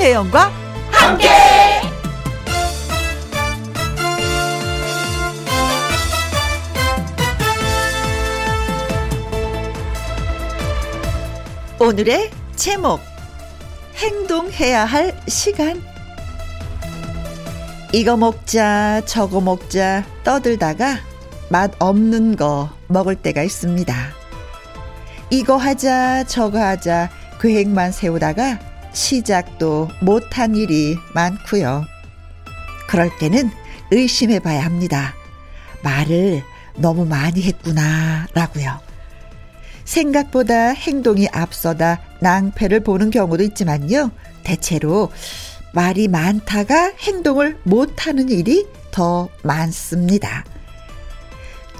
김혜영과 함께. 오늘의 제목 행동해야 할 시간 이거 먹자 저거 먹자 떠들다가 맛 없는 거 먹을 때가 있습니다. 이거 하자 저거 하자 계획만 세우다가 시작도 못한 일이 많고요. 그럴 때는 의심해 봐야 합니다. 말을 너무 많이 했구나 라고요. 생각보다 행동이 앞서다 낭패를 보는 경우도 있지만요. 대체로 말이 많다가 행동을 못하는 일이 더 많습니다.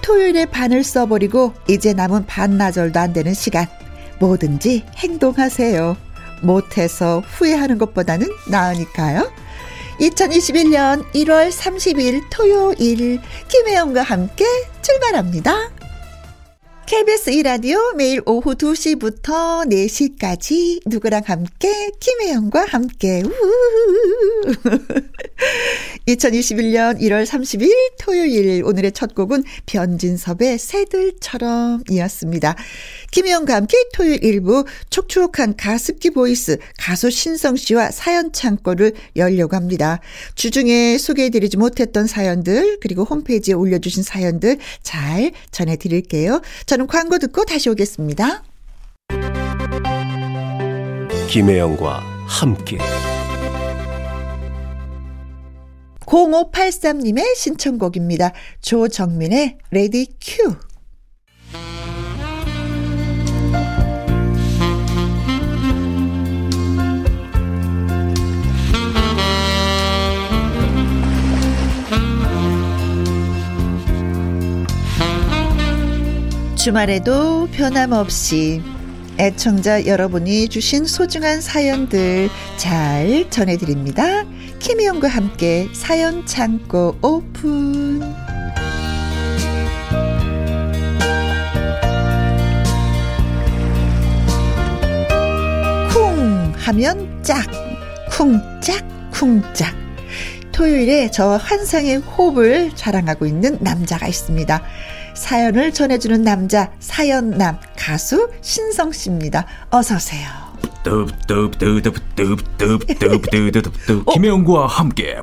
토요일에 반을 써버리고 이제 남은 반나절도 안 되는 시간 뭐든지 행동하세요. 못해서 후회하는 것보다는 나으니까요. 2021년 1월 30일 토요일 김혜영과 함께 출발합니다. KBS 이라디오 매일 오후 2시부터 4시까지 누구랑 함께 김혜영과 함께 우후후후. 2021년 1월 30일 토요일 오늘의 첫 곡은 변진섭의 새들처럼 이었습니다. 김혜영과 함께 토요일 1부 촉촉한 가습기 보이스 가수 신성 씨와 사연 창고를 열려고 합니다. 주중에 소개해드리지 못했던 사연들 그리고 홈페이지에 올려주신 사연들 잘 전해드릴게요. 저는 광고 듣고 다시 오겠습니다. 김혜영과 함께 0583님의 신청곡입니다. 조정민의 레디 큐. 주말에도 변함없이 애청자 여러분이 주신 소중한 사연들 잘 전해드립니다. 김희영과 함께 사연 창고 오픈. 쿵 하면 짝, 쿵짝, 쿵짝. 토요일에 저 환상의 호흡을 자랑하고 있는 남자가 있습니다. 사연을 전해주는 남자, 사연남, 가수 신성 씨입니다. 어서 오세요. 김혜영과 함께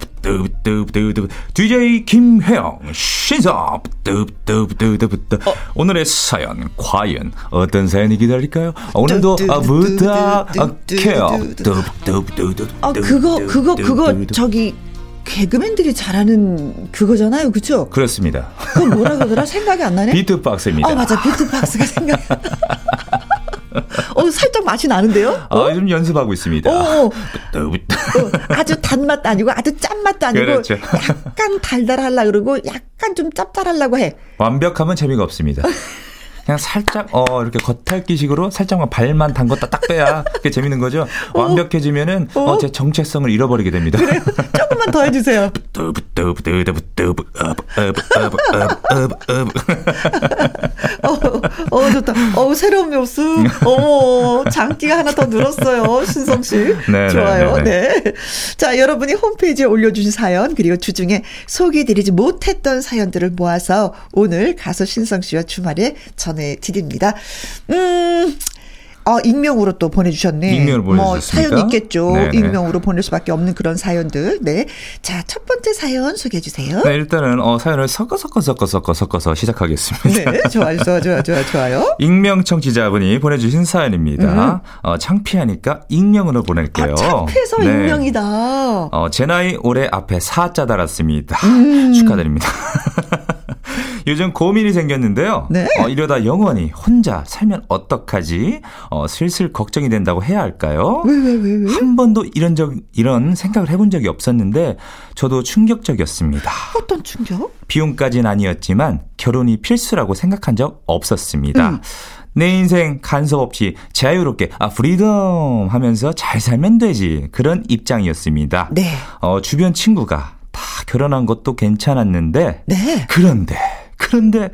DJ 김혜영 신성 오늘의 사연 과연 어떤 사연이 기다릴까요? 오늘도 부탁해요. 아 그거 그거 그거 저기 개그맨들이 잘하는 그거잖아요, 그렇죠? 그렇습니다. 그 뭐라 그러더라? 생각이 안 나네. 비트박스입니다. 아 맞아, 비트박스가 생각. 어 살짝 맛이 나는데요? 어? 아, 좀 연습하고 있습니다. 어, 어. 아주 단맛도 아니고 아주 짠맛도 아니고 그렇죠. 약간 달달하려 그러고 약간 좀 짭짤하려고 해. 완벽하면 재미가 없습니다. 그냥 살짝 어 이렇게 겉핥기식으로 살짝만 발만 담궜다 딱 빼야 그게 재밌는 거죠. 어. 완벽해지면은 어? 어, 제 정체성을 잃어버리게 됩니다. 그래요? 조금만 더 해주세요. 어, 어 좋다. 어 새로운 묘수. 어 장기가 하나 더 늘었어요, 신성 씨. 네, 좋아요. 네, 네. 네. 자 여러분이 홈페이지에 올려주신 사연 그리고 주중에 소개해드리지 못했던 사연들을 모아서 오늘 가수 신성 씨와 주말에 전 전해드립니다. 음, 아, 익명으로 또 보내주셨네. 익명으로 뭐 보내주셨습니까? 뭐, 사연 있겠죠. 네네. 익명으로 보낼 수밖에 없는 그런 사연들. 네. 자, 첫 번째 사연 소개해 주세요. 네, 일단은, 어, 사연을 섞어, 섞어, 섞어, 섞어, 섞어서 시작하겠습니다. 네, 좋아요, 좋아, 좋아, 좋아, 좋아요. 익명 청취자분이 보내주신 사연입니다. 음. 어, 창피하니까 익명으로 보낼게요. 아, 창피해서 네. 익명이다. 어, 제 나이 올해 앞에 4자 달았습니다. 음. 축하드립니다. 요즘 고민이 생겼는데요. 네. 어, 이러다 영원히 혼자 살면 어떡하지? 어, 슬슬 걱정이 된다고 해야 할까요? 왜, 왜, 왜, 왜? 한 번도 이런 적, 이런 생각을 해본 적이 없었는데 저도 충격적이었습니다. 어떤 충격? 비혼까지는 아니었지만 결혼이 필수라고 생각한 적 없었습니다. 음. 내 인생 간섭 없이 자유롭게 아 freedom 하면서 잘 살면 되지 그런 입장이었습니다. 네. 어 주변 친구가 다 결혼한 것도 괜찮았는데 네. 그런데 그런데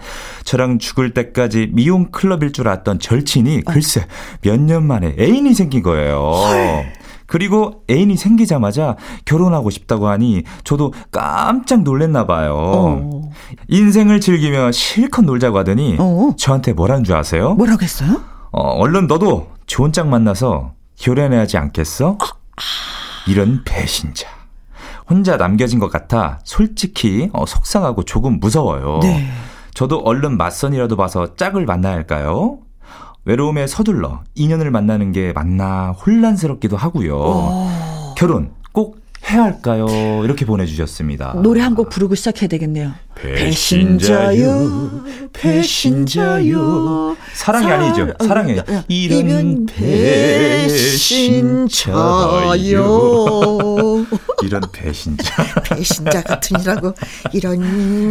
저랑 죽을 때까지 미용 클럽일 줄 알았던 절친이 어. 글쎄 몇 년 만에 애인이 생긴 거예요. 헐. 그리고 애인이 생기자마자 결혼하고 싶다고 하니 저도 깜짝 놀랬나 봐요. 어. 인생을 즐기며 실컷 놀자고 하더니 어. 저한테 뭐라는 줄 아세요? 뭐라고 했어요? 어, 얼른 너도 좋은 짝 만나서 결혼해야지 않겠어? 아. 이런 배신자. 혼자 남겨진 것 같아 솔직히 어, 속상하고 조금 무서워요. 네. 저도 얼른 맞선이라도 봐서 짝을 만나야 할까요? 외로움에 서둘러 인연을 만나는 게 맞나 혼란스럽기도 하고요. 오. 결혼 꼭 해야 할까요? 이렇게 보내주셨습니다. 노래 한 곡 부르고 시작해야 되겠네요. 배신자요, 배신자요. 사랑이 사... 아니죠. 어, 이런 배신자요. 이런 배신자. 배신자 같으니라고. 이런.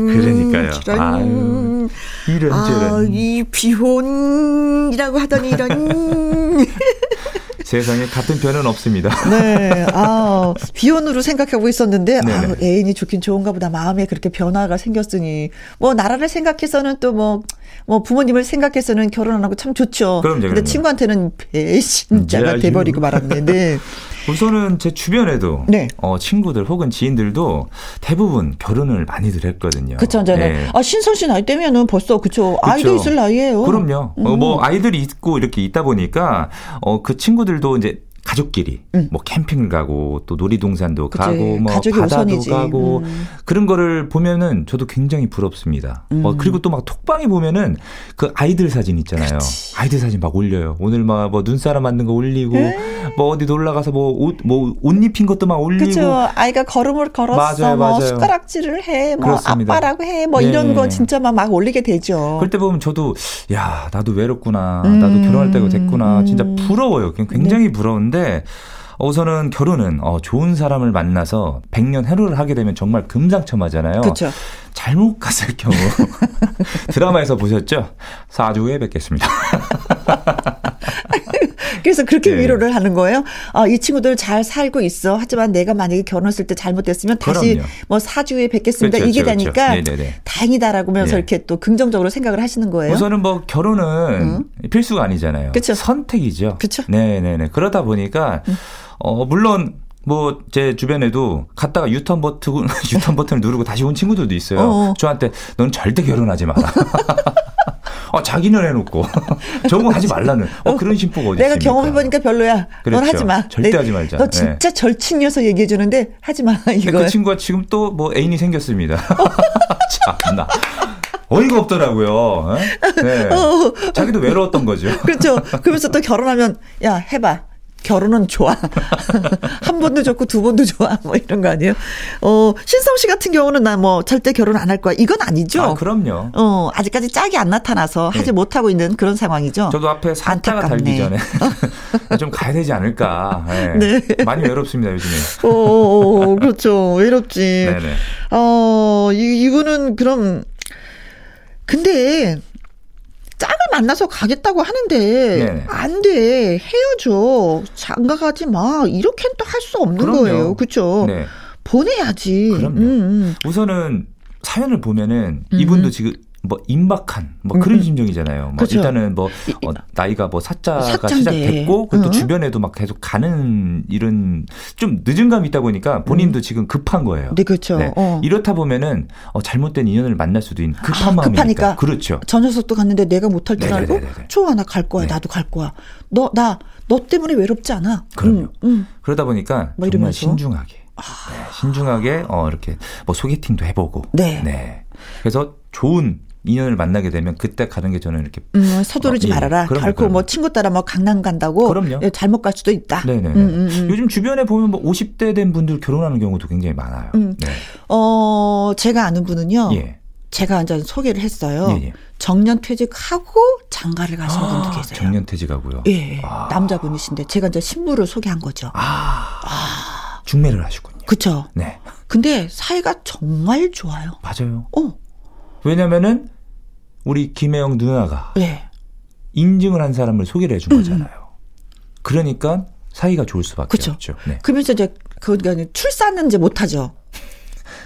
그러니까요. 이런. 아유, 이런 아, 이 비혼이라고 하더니 이런. 세상에 같은 편은 없습니다. 네. 아, 비혼으로 생각하고 있었는데, 아, 애인이 좋긴 좋은가 보다. 마음에 그렇게 변화가 생겼으니. 뭐, 나라를 생각해서는 또 뭐, 뭐, 부모님을 생각해서는 결혼 안 하고 참 좋죠. 그럼요. 근데 그럼요. 친구한테는 배신자가 돼 버리고 말았네. 네. 우선은 제 주변에도 네. 어, 친구들 혹은 지인들도 대부분 결혼을 많이들 했거든요. 그쵸, 저는. 네. 아, 신성 씨 나이 때면은 벌써, 그쵸. 아이도 있을 나이에요. 그럼요. 음. 어, 뭐, 아이들이 있고 이렇게 있다 보니까, 어, 그 친구들도 이제 가족끼리 음. 뭐 캠핑을 가고 또 놀이동산도 그치. 가고 뭐 바다도 우선이지. 가고 음. 그런 거를 보면은 저도 굉장히 부럽습니다. 음. 어, 그리고 또 막 톡방에 보면은 그 아이들 사진 있잖아요. 그치. 아이들 사진 막 올려요. 오늘 막 뭐 눈사람 만든 거 올리고 에이. 뭐 어디 놀러 가서 뭐 옷 뭐 옷 입힌 것도 막 올리고 그쵸. 아이가 걸음을 걸었어. 맞아요, 뭐 맞아요. 숟가락질을 해. 뭐 그렇습니다. 아빠라고 해. 뭐 네. 이런 거 진짜 막, 막 올리게 되죠. 그럴 때 보면 저도 야, 나도 외롭구나. 나도 결혼할 때가 됐구나. 진짜 음. 부러워요. 굉장히 네. 부러운데 있는데 우선은 결혼은 어, 좋은 사람을 만나서 백년 해로를 하게 되면 정말 금상첨화잖아요. 그렇죠. 잘못 갔을 경우 드라마에서 보셨죠? 4주 후에 뵙겠습니다. 그래서 그렇게 네. 위로를 하는 거예요. 아, 이 친구들 잘 살고 있어. 하지만 내가 만약에 결혼했을 때 잘못됐으면 다시 그럼요. 뭐 4주 후에 뵙겠습니다. 그렇죠, 이게 그렇죠. 되니까 그렇죠. 다행이다라고 하면서 네. 이렇게 또 긍정적으로 생각을 하시는 거예요. 우선은 뭐 결혼은 음. 필수가 아니잖아요. 그렇죠. 선택이죠. 그렇죠. 네네네. 그러다 보니까 음. 어, 물론 뭐제 주변에도 갔다가 유턴 버튼 유턴 버튼을 누르고 다시 온 친구들도 있어요. 어어. 저한테 넌 절대 결혼하지 마라. 어, 자기는 해놓고 저거 하지 말라는 어, 그런 심보가 어디 내가 경험해보니까 별로야. 그렇죠. 넌 하지 마. 절대 내, 하지 말자. 너 진짜 네. 절친이어서 얘기해 주는데 하지 마. 이거. 그 친구가 지금 또 뭐 애인이 생겼습니다. 참나. 어이가 없더라고요. 어? 네. 어. 자기도 외로웠던 거죠. 그렇죠. 그러면서 또 결혼하면 야 해봐. 결혼은 좋아. 한 번도 좋고 두 번도 좋아. 뭐 이런 거 아니에요? 어, 신성 씨 같은 경우는 나 뭐 절대 결혼 안 할 거야. 이건 아니죠? 아, 그럼요. 어, 아직까지 짝이 안 나타나서 네. 하지 못하고 있는 그런 상황이죠. 저도 앞에 산타가 달기 전에 좀 가야 되지 않을까. 네. 네. 많이 외롭습니다, 요즘에. 어, 어, 어 그렇죠. 외롭지. 네네. 어, 이, 이분은 그럼 근데 짝을 만나서 가겠다고 하는데 네. 안 돼. 헤어져. 장가 가지 마. 이렇게는 또 할 수 없는 그럼요. 거예요. 그렇죠? 네. 보내야지. 그럼요. 음, 음. 우선은 사연을 보면은 이분도 음. 지금 뭐 임박한 뭐 그런 음. 심정이잖아요. 뭐 그렇죠. 일단은 뭐 어, 나이가 뭐 사자가 사짠데. 시작됐고 그것도 어? 주변에도 막 계속 가는 이런 좀 늦은 감이 있다 보니까 본인도 음. 지금 급한 거예요. 네, 그렇죠. 네. 어. 이렇다 보면은 어, 잘못된 인연을 만날 수도 있는 급한 아, 마음이니까. 급하니까. 그렇죠. 저 녀석도 갔는데 내가 못할 줄 알고 좋아 나갈 거야. 네. 나도 갈 거야. 너 나 너 때문에 외롭지 않아. 그럼요. 음, 음. 그러다 보니까 뭐 정말 신중하게. 아. 네, 신중하게 어 이렇게 뭐 소개팅도 해보고. 네. 네. 그래서 좋은 인연을 만나게 되면 그때 가는 게 저는 이렇게 음, 서두르지 어, 예. 말아라. 그럼요, 결코 그럼요. 뭐 친구 따라 뭐 강남 간다고 그럼요. 예, 잘못 갈 수도 있다. 네네. 음, 음, 음, 요즘 주변에 보면 뭐 50대 된 분들 결혼하는 경우도 굉장히 많아요. 음. 네. 어 제가 아는 분은요. 예. 제가 완전 소개를 했어요. 예, 예. 정년 퇴직하고 장가를 가신 아, 분도 계세요. 정년 퇴직하고요. 예, 아. 남자분이신데 제가 이제 신부를 소개한 거죠. 아, 아. 중매를 하시군요. 그렇죠. 네. 근데 사이가 정말 좋아요. 맞아요. 어. 왜냐면은 우리 김혜영 누나가 네. 인증을 한 사람을 소개를 해준 음, 음. 거잖아요. 그러니까 사이가 좋을 수밖에 그쵸. 없죠. 네. 그러면서 이제 그 출산은 이제 못하죠.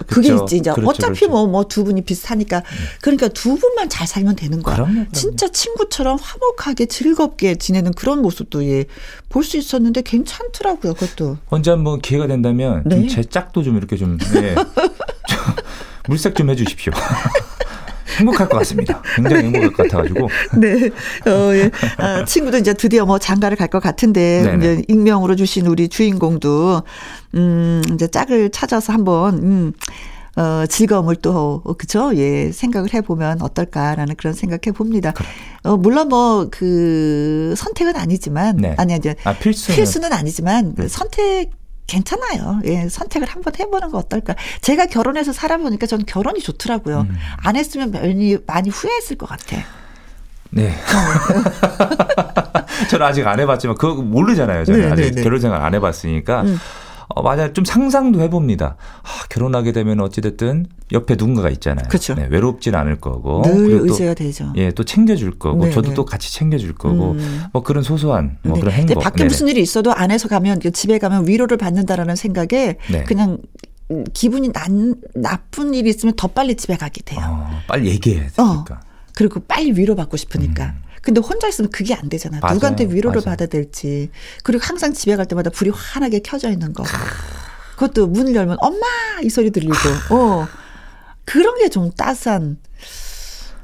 그게 있지 이제 그렇죠, 어차피 뭐뭐 뭐두 분이 비슷하니까 그러니까 두 분만 잘 살면 되는 거야. 그럼요, 그럼요. 진짜 친구처럼 화목하게 즐겁게 지내는 그런 모습도 예, 볼 수 있었는데 괜찮더라고요. 그것도. 언제 한번 기회가 된다면 네. 제 짝도 좀 이렇게 좀, 예, 좀 물색 좀 해주십시오. 행복할 것 같습니다. 굉장히 행복할 것 같아가지고. 네. 어, 예. 아, 친구도 이제 드디어 뭐 장가를 갈 것 같은데, 네네. 이제 익명으로 주신 우리 주인공도, 음, 이제 짝을 찾아서 한번, 음, 어, 즐거움을 또, 어, 그쵸? 예, 생각을 해보면 어떨까라는 그런 생각해 봅니다. 그래. 어, 물론 뭐, 그, 선택은 아니지만, 네. 아니, 이제, 아, 필수는, 필수는 아니지만, 네. 선택, 괜찮아요. 예, 선택을 한번 해보는 거 어떨까. 제가 결혼해서 살아보니까 저는 결혼이 좋더라고요. 음. 안 했으면 많이, 많이 후회했을 것 같아. 네. 저는 아직 안 해봤지만 그거 모르잖아요. 저는 네, 아직 네, 네. 결혼 생활 안 해봤으니까. 음. 어, 맞아요. 좀 상상도 해봅니다. 아, 결혼하게 되면 어찌됐든 옆에 누군가가 있잖아요. 그렇죠. 네, 외롭진 않을 거고. 늘 의지가 되죠. 예, 또 챙겨줄 거고. 네네. 저도 네. 또 같이 챙겨줄 거고. 음. 뭐 그런 소소한 뭐 네. 그런 행복. 밖에 네네. 무슨 일이 있어도 안에서 가면 집에 가면 위로를 받는다라는 생각에 네. 그냥 기분이 난, 나쁜 일이 있으면 더 빨리 집에 가게 돼요. 어, 빨리 얘기해야 되니까. 어, 그리고 빨리 위로받고 싶으니까. 음. 근데 혼자 있으면 그게 안 되잖아. 맞아요. 누구한테 위로를 맞아요. 받아야 될지. 그리고 항상 집에 갈 때마다 불이 환하게 켜져 있는 거. 그것도 문을 열면 엄마 이 소리 들리고. 어. 그런 게 좀 따스한.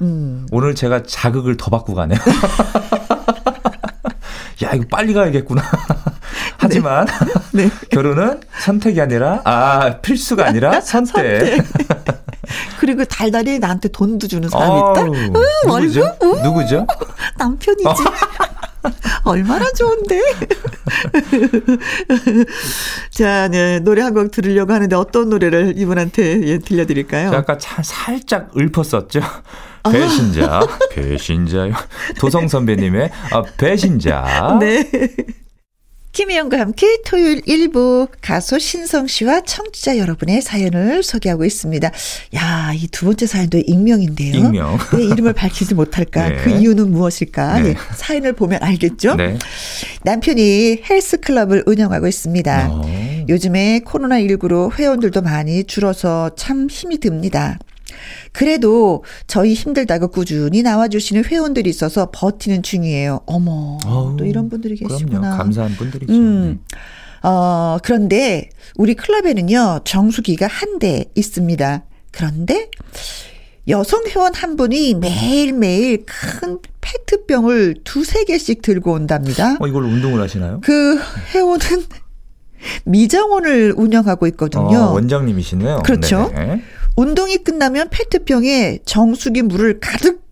음. 오늘 제가 자극을 더 받고 가네요. 야, 이거 빨리 가야겠구나. 하지만 네. 네. 결혼은 선택이 아니라 아, 필수가 아니라 선택. 선택. 그리고 달달이 나한테 돈도 주는 사람이 있다? 응, 누구죠? 응? 누구죠? 남편이지. 어. 얼마나 좋은데. 자, 네, 노래 한 곡 들으려고 하는데 어떤 노래를 이분한테 예, 들려드릴까요? 아까 차, 살짝 읊었었죠. 아. 배신자, 배신자요. 도성 선배님의 아, 배신자. 네. 김혜영과 함께 토요일 1부 가수 신성 씨와 청취자 여러분의 사연을 소개하고 있습니다. 야, 이 두 번째 사연도 익명인데요. 익명. 왜 이름을 밝히지 못할까? 네. 그 이유는 무엇일까? 네. 예, 사연을 보면 알겠죠? 네. 남편이 헬스클럽을 운영하고 있습니다. 오. 어. 요즘에 코로나19로 회원들도 많이 줄어서 참 힘이 듭니다. 그래도 저희 힘들다고 꾸준히 나와주시는 회원들이 있어서 버티는 중이에요. 어머, 어우, 또 이런 분들이 계시구나. 그럼요. 감사한 분들이죠. 음. 네. 어, 그런데 우리 클럽에는요, 정수기가 한 대 있습니다. 그런데 여성 회원 한 분이 매일매일 큰 페트병을 두세 개씩 들고 온답니다. 어, 이걸로 운동을 하시나요? 그 회원은 미정원을 운영하고 있거든요. 어, 원장님이시네요. 그렇죠. 네네. 운동이 끝나면 페트병에 정수기 물을 가득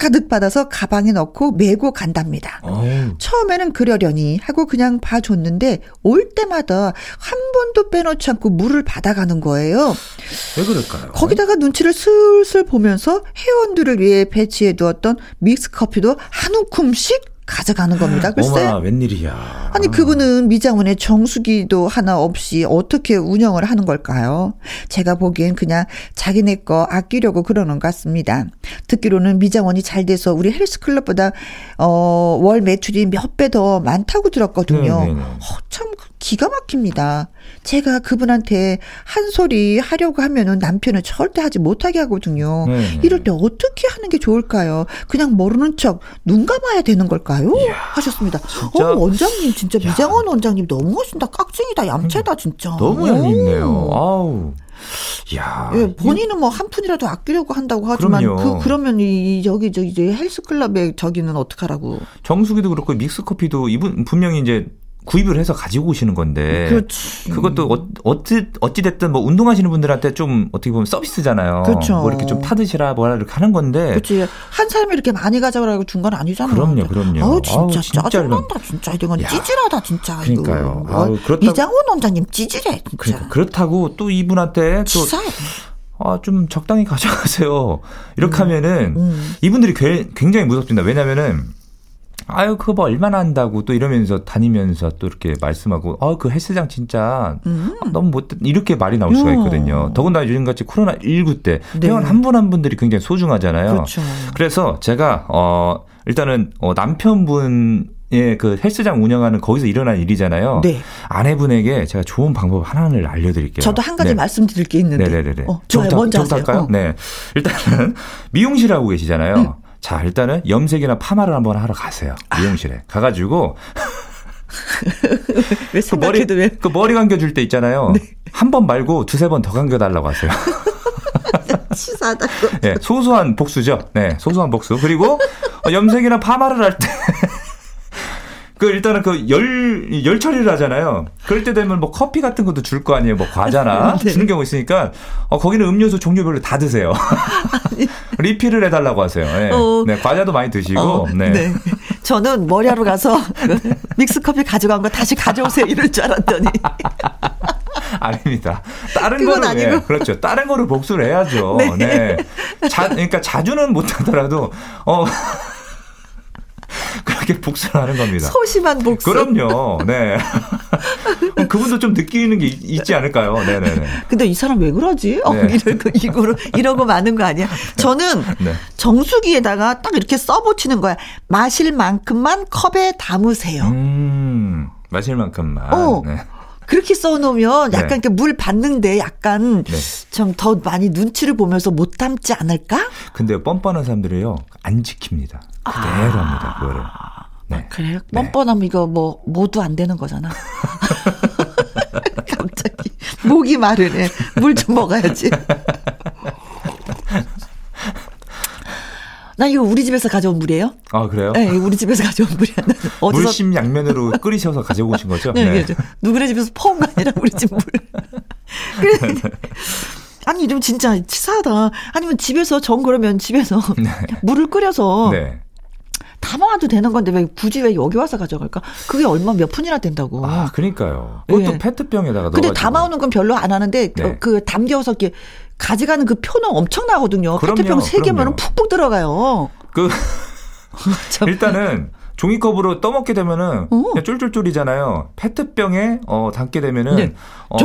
가득 받아서 가방에 넣고 메고 간답니다. 오. 처음에는 그러려니 하고 그냥 봐줬는데 올 때마다 한 번도 빼놓지 않고 물을 받아가는 거예요. 왜 그럴까요? 거기다가 눈치를 슬슬 보면서 회원들을 위해 배치해 두었던 믹스 커피도 한 움큼씩 가져가는 겁니다. 글쎄. 어마 웬일이야. 아니 그분은 미장원에 정수기도 하나 없이 어떻게 운영을 하는 걸까요? 제가 보기엔 그냥 자기네 거 아끼려고 그러는 것 같습니다. 듣기로는 미장원이 잘 돼서 우리 헬스클럽보다 어 월 매출이 몇 배 더 많다고 들었거든요. 네, 네, 네. 어, 참 기가 막힙니다. 제가 그분한테 한 소리 하려고 하면은 남편은 절대 하지 못하게 하거든요. 네. 이럴 때 어떻게 하는 게 좋을까요? 그냥 모르는 척 눈 감아야 되는 걸까요? 이야, 하셨습니다. 어, 원장님 진짜 야. 미장원 원장님 너무 멋있다. 깍쟁이다. 얌체다 진짜. 너무 얄밉네요. 아우. 야, 예, 본인은 뭐 한 푼이라도 아끼려고 한다고 하지만 그럼요. 그 그러면 이 저기 저기 헬스클럽에 저기는 어떡하라고? 정수기도 그렇고 믹스 커피도 이분 분명히 이제 구입을 해서 가지고 오시는 건데 그렇지. 그것도 어, 어찌 어찌 됐든 뭐 운동하시는 분들한테 좀 어떻게 보면 서비스잖아요. 그렇죠. 뭐 이렇게 좀 타드시라 뭐라 이렇게 하는 건데. 그렇지. 한 사람이 이렇게 많이 가져가라고 준 건 아니잖아요. 그럼요, 그럼요. 아우 진짜 아우, 진짜 짜증난다 진짜 이건 찌질하다 진짜. 그러니까요. 아우, 그렇다고 이장훈 원장님 찌질해 진짜. 그러니까 그렇다고 또 이분한테 또 치사해. 아, 좀 적당히 가져가세요. 이렇게 음. 하면은 음. 이분들이 굉장히 무섭습니다. 왜냐면은 아유 그거 뭐 얼마나 한다고 또 이러면서 다니면서 또 이렇게 말씀하고 아그 헬스장 진짜 음. 너무 못 이렇게 말이 나올 수가 있거든요. 더군다나 요즘같이 코로나 19때 네. 회원 한분 한 분들이 굉장히 소중하잖아요. 그렇죠. 그래서 제가 어 일단은 어 남편분 예, 그 헬스장 운영하는 거기서 일어난 일이잖아요. 네. 아내분에게 제가 좋은 방법 하나를 알려드릴게요. 저도 한 가지 네. 말씀드릴 게 있는데. 네네네. 어, 좋아요. 먼저 하세요. 할까요? 어. 네. 일단은 미용실 하고 계시잖아요. 응. 자, 일단은 염색이나 파마를 한번 하러 가세요. 미용실에. 아. 가가지고. 그 머리, 왜? 그 머리 감겨줄 때 있잖아요. 네. 한번 말고 두세 번 더 감겨달라고 하세요. 치사하다고. 네, 소소한 복수죠. 네, 소소한 복수. 그리고 염색이나 파마를 할 때. 그 일단은 그 열 열 처리를 하잖아요. 그럴 때 되면 뭐 커피 같은 것도 줄 거 아니에요. 뭐 과자나 네. 주는 경우 있으니까 어 거기는 음료수 종류별로 다 드세요. 리필을 해달라고 하세요. 네. 어. 네. 과자도 많이 드시고. 어, 네. 네. 저는 머리하러 가서 믹스 커피 가져간 거 다시 가져오세요 이럴 줄 알았더니. 아닙니다. 다른 거를 아니고. 네, 그렇죠. 다른 거를 복수를 해야죠. 네. 네. 자, 그러니까 자주는 못하더라도 어. 그렇게 복수를 하는 겁니다. 소심한 복수. 그럼요. 네. 그분도 좀 느끼는 게 있지 않을까요? 네네네. 네, 네. 근데 이 사람 왜 그러지? 어, 네. 이러고, 이거로, 이러고 마는 거 아니야? 저는 네. 정수기에다가 딱 이렇게 써붙이는 거야. 마실 만큼만 컵에 담으세요. 음, 마실 만큼만. 어. 네. 그렇게 써놓으면 약간 네. 이렇게 물 받는데 약간 네. 좀더 많이 눈치를 보면서 못 담지 않을까? 근데 뻔뻔한 사람들이요 안 지킵니다. 그대로 아. 그거를. 네. 아, 그래요? 네. 뻔뻔하면 이거 뭐 모두 안 되는 거잖아. 갑자기 목이 마르네. 물 좀 먹어야지. 나 이거 우리 집에서 가져온 물이에요. 아 그래요? 네, 우리 집에서 가져온 물이야. 어디서 물심 양면으로 끓이셔서 가져오신 거죠? 네, 네. 누구네 집에서 퍼온 거 아니라 우리 집 물. 그래. 아니 좀 진짜 치사하다. 아니면 집에서 정 그러면 집에서 네. 물을 끓여서 네. 담아와도 되는 건데 왜 굳이 왜 여기 와서 가져갈까? 그게 얼마 몇 푼이나 된다고. 아, 그러니까요. 그것도 네. 페트병에다가 근데 담아오는 건 별로 안 하는데 네. 그 담겨서 이렇게 가져가는 그 표는 엄청 나거든요. 페트병 세 개면 푹푹 들어가요. 그 일단은 종이컵으로 떠먹게 되면은 어. 그냥 쫄쫄쫄이잖아요. 페트병에 어 담게 되면은 네. 어,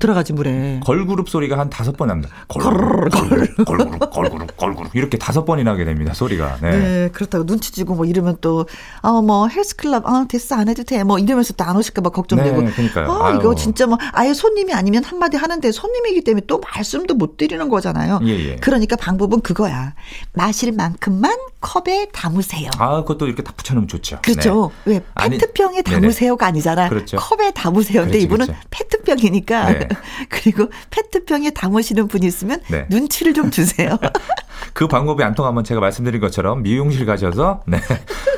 들어가지 물에. 걸그룹 소리가 한 다섯 번 납니다. 걸그룹, 걸그룹, 걸그룹, 걸그룹, 걸그룹 이렇게 다섯 번이 나게 됩니다. 소리가. 네. 네 그렇다고 눈치 주고 뭐 이러면 또아뭐 헬스클럽 아 됐어 안 해도 돼 뭐 이러면서 또 안 오실까 봐 걱정되고. 네, 그러니까요. 아 이거 진짜 뭐 아예 손님이 아니면 한 마디 하는데 손님이기 때문에 또 말씀도 못 드리는 거잖아요. 예, 예. 그러니까 방법은 그거야. 마실 만큼만 컵에 담으세요. 아 그 것도 이렇게 다 붙여놓으면 좋죠. 그렇죠. 네. 왜 페트병에 담으세요가 아니잖아. 그렇죠. 컵에 담으세요. 근데 그렇지, 이분은 그렇죠. 페트병이니까 네. 그리고 페트병에 담으시는 분이 있으면 네. 눈치를 좀 주세요. 그 방법이 안 통하면 제가 말씀드린 것처럼 미용실 가셔서 네.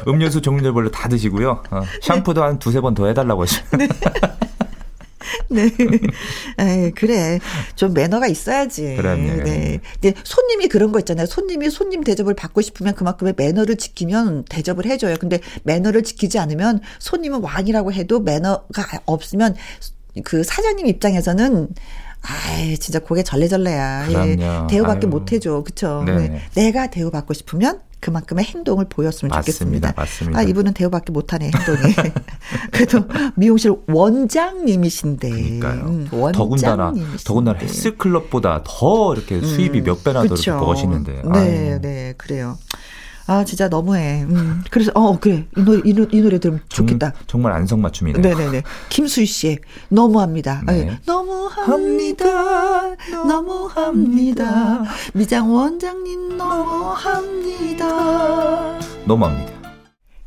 음료수 종류별로 다 드시고요. 어, 샴푸도 한 두세 번 더 해달라고 하시면. 네. 네. 에이, 그래. 좀 매너가 있어야지. 그럼요. 네. 근데 손님이 그런 거 있잖아요. 손님이 손님 대접을 받고 싶으면 그만큼의 매너를 지키면 대접을 해줘요. 근데 매너를 지키지 않으면 손님은 왕이라고 해도 매너가 없으면 그 사장님 입장에서는 아이, 진짜 고개 절레절레야. 예. 대우받게 못 해줘. 그쵸. 네. 내가 대우받고 싶으면 그만큼의 행동을 보였으면 맞습니다. 좋겠습니다. 맞습니다. 아, 이분은 대우받기 못하네, 행동이. 그래도 미용실 원장님이신데. 그러니까요. 음, 더군다나, 더군다나 헬스클럽보다 더 이렇게 수입이 음, 몇 배나 더 이렇게 버시는데. 네, 아유. 네, 그래요. 아, 진짜 너무해. 음. 그래서, 어, 그래. 이 노래, 이, 노래, 이 노래 들으면 좋겠다. 정, 말 안성맞춤이네. 네네네. 김수희 씨의 너무합니다. 네. 네. 너무합니다. 너무합니다. 미장 원장님 너무합니다. 너무합니다.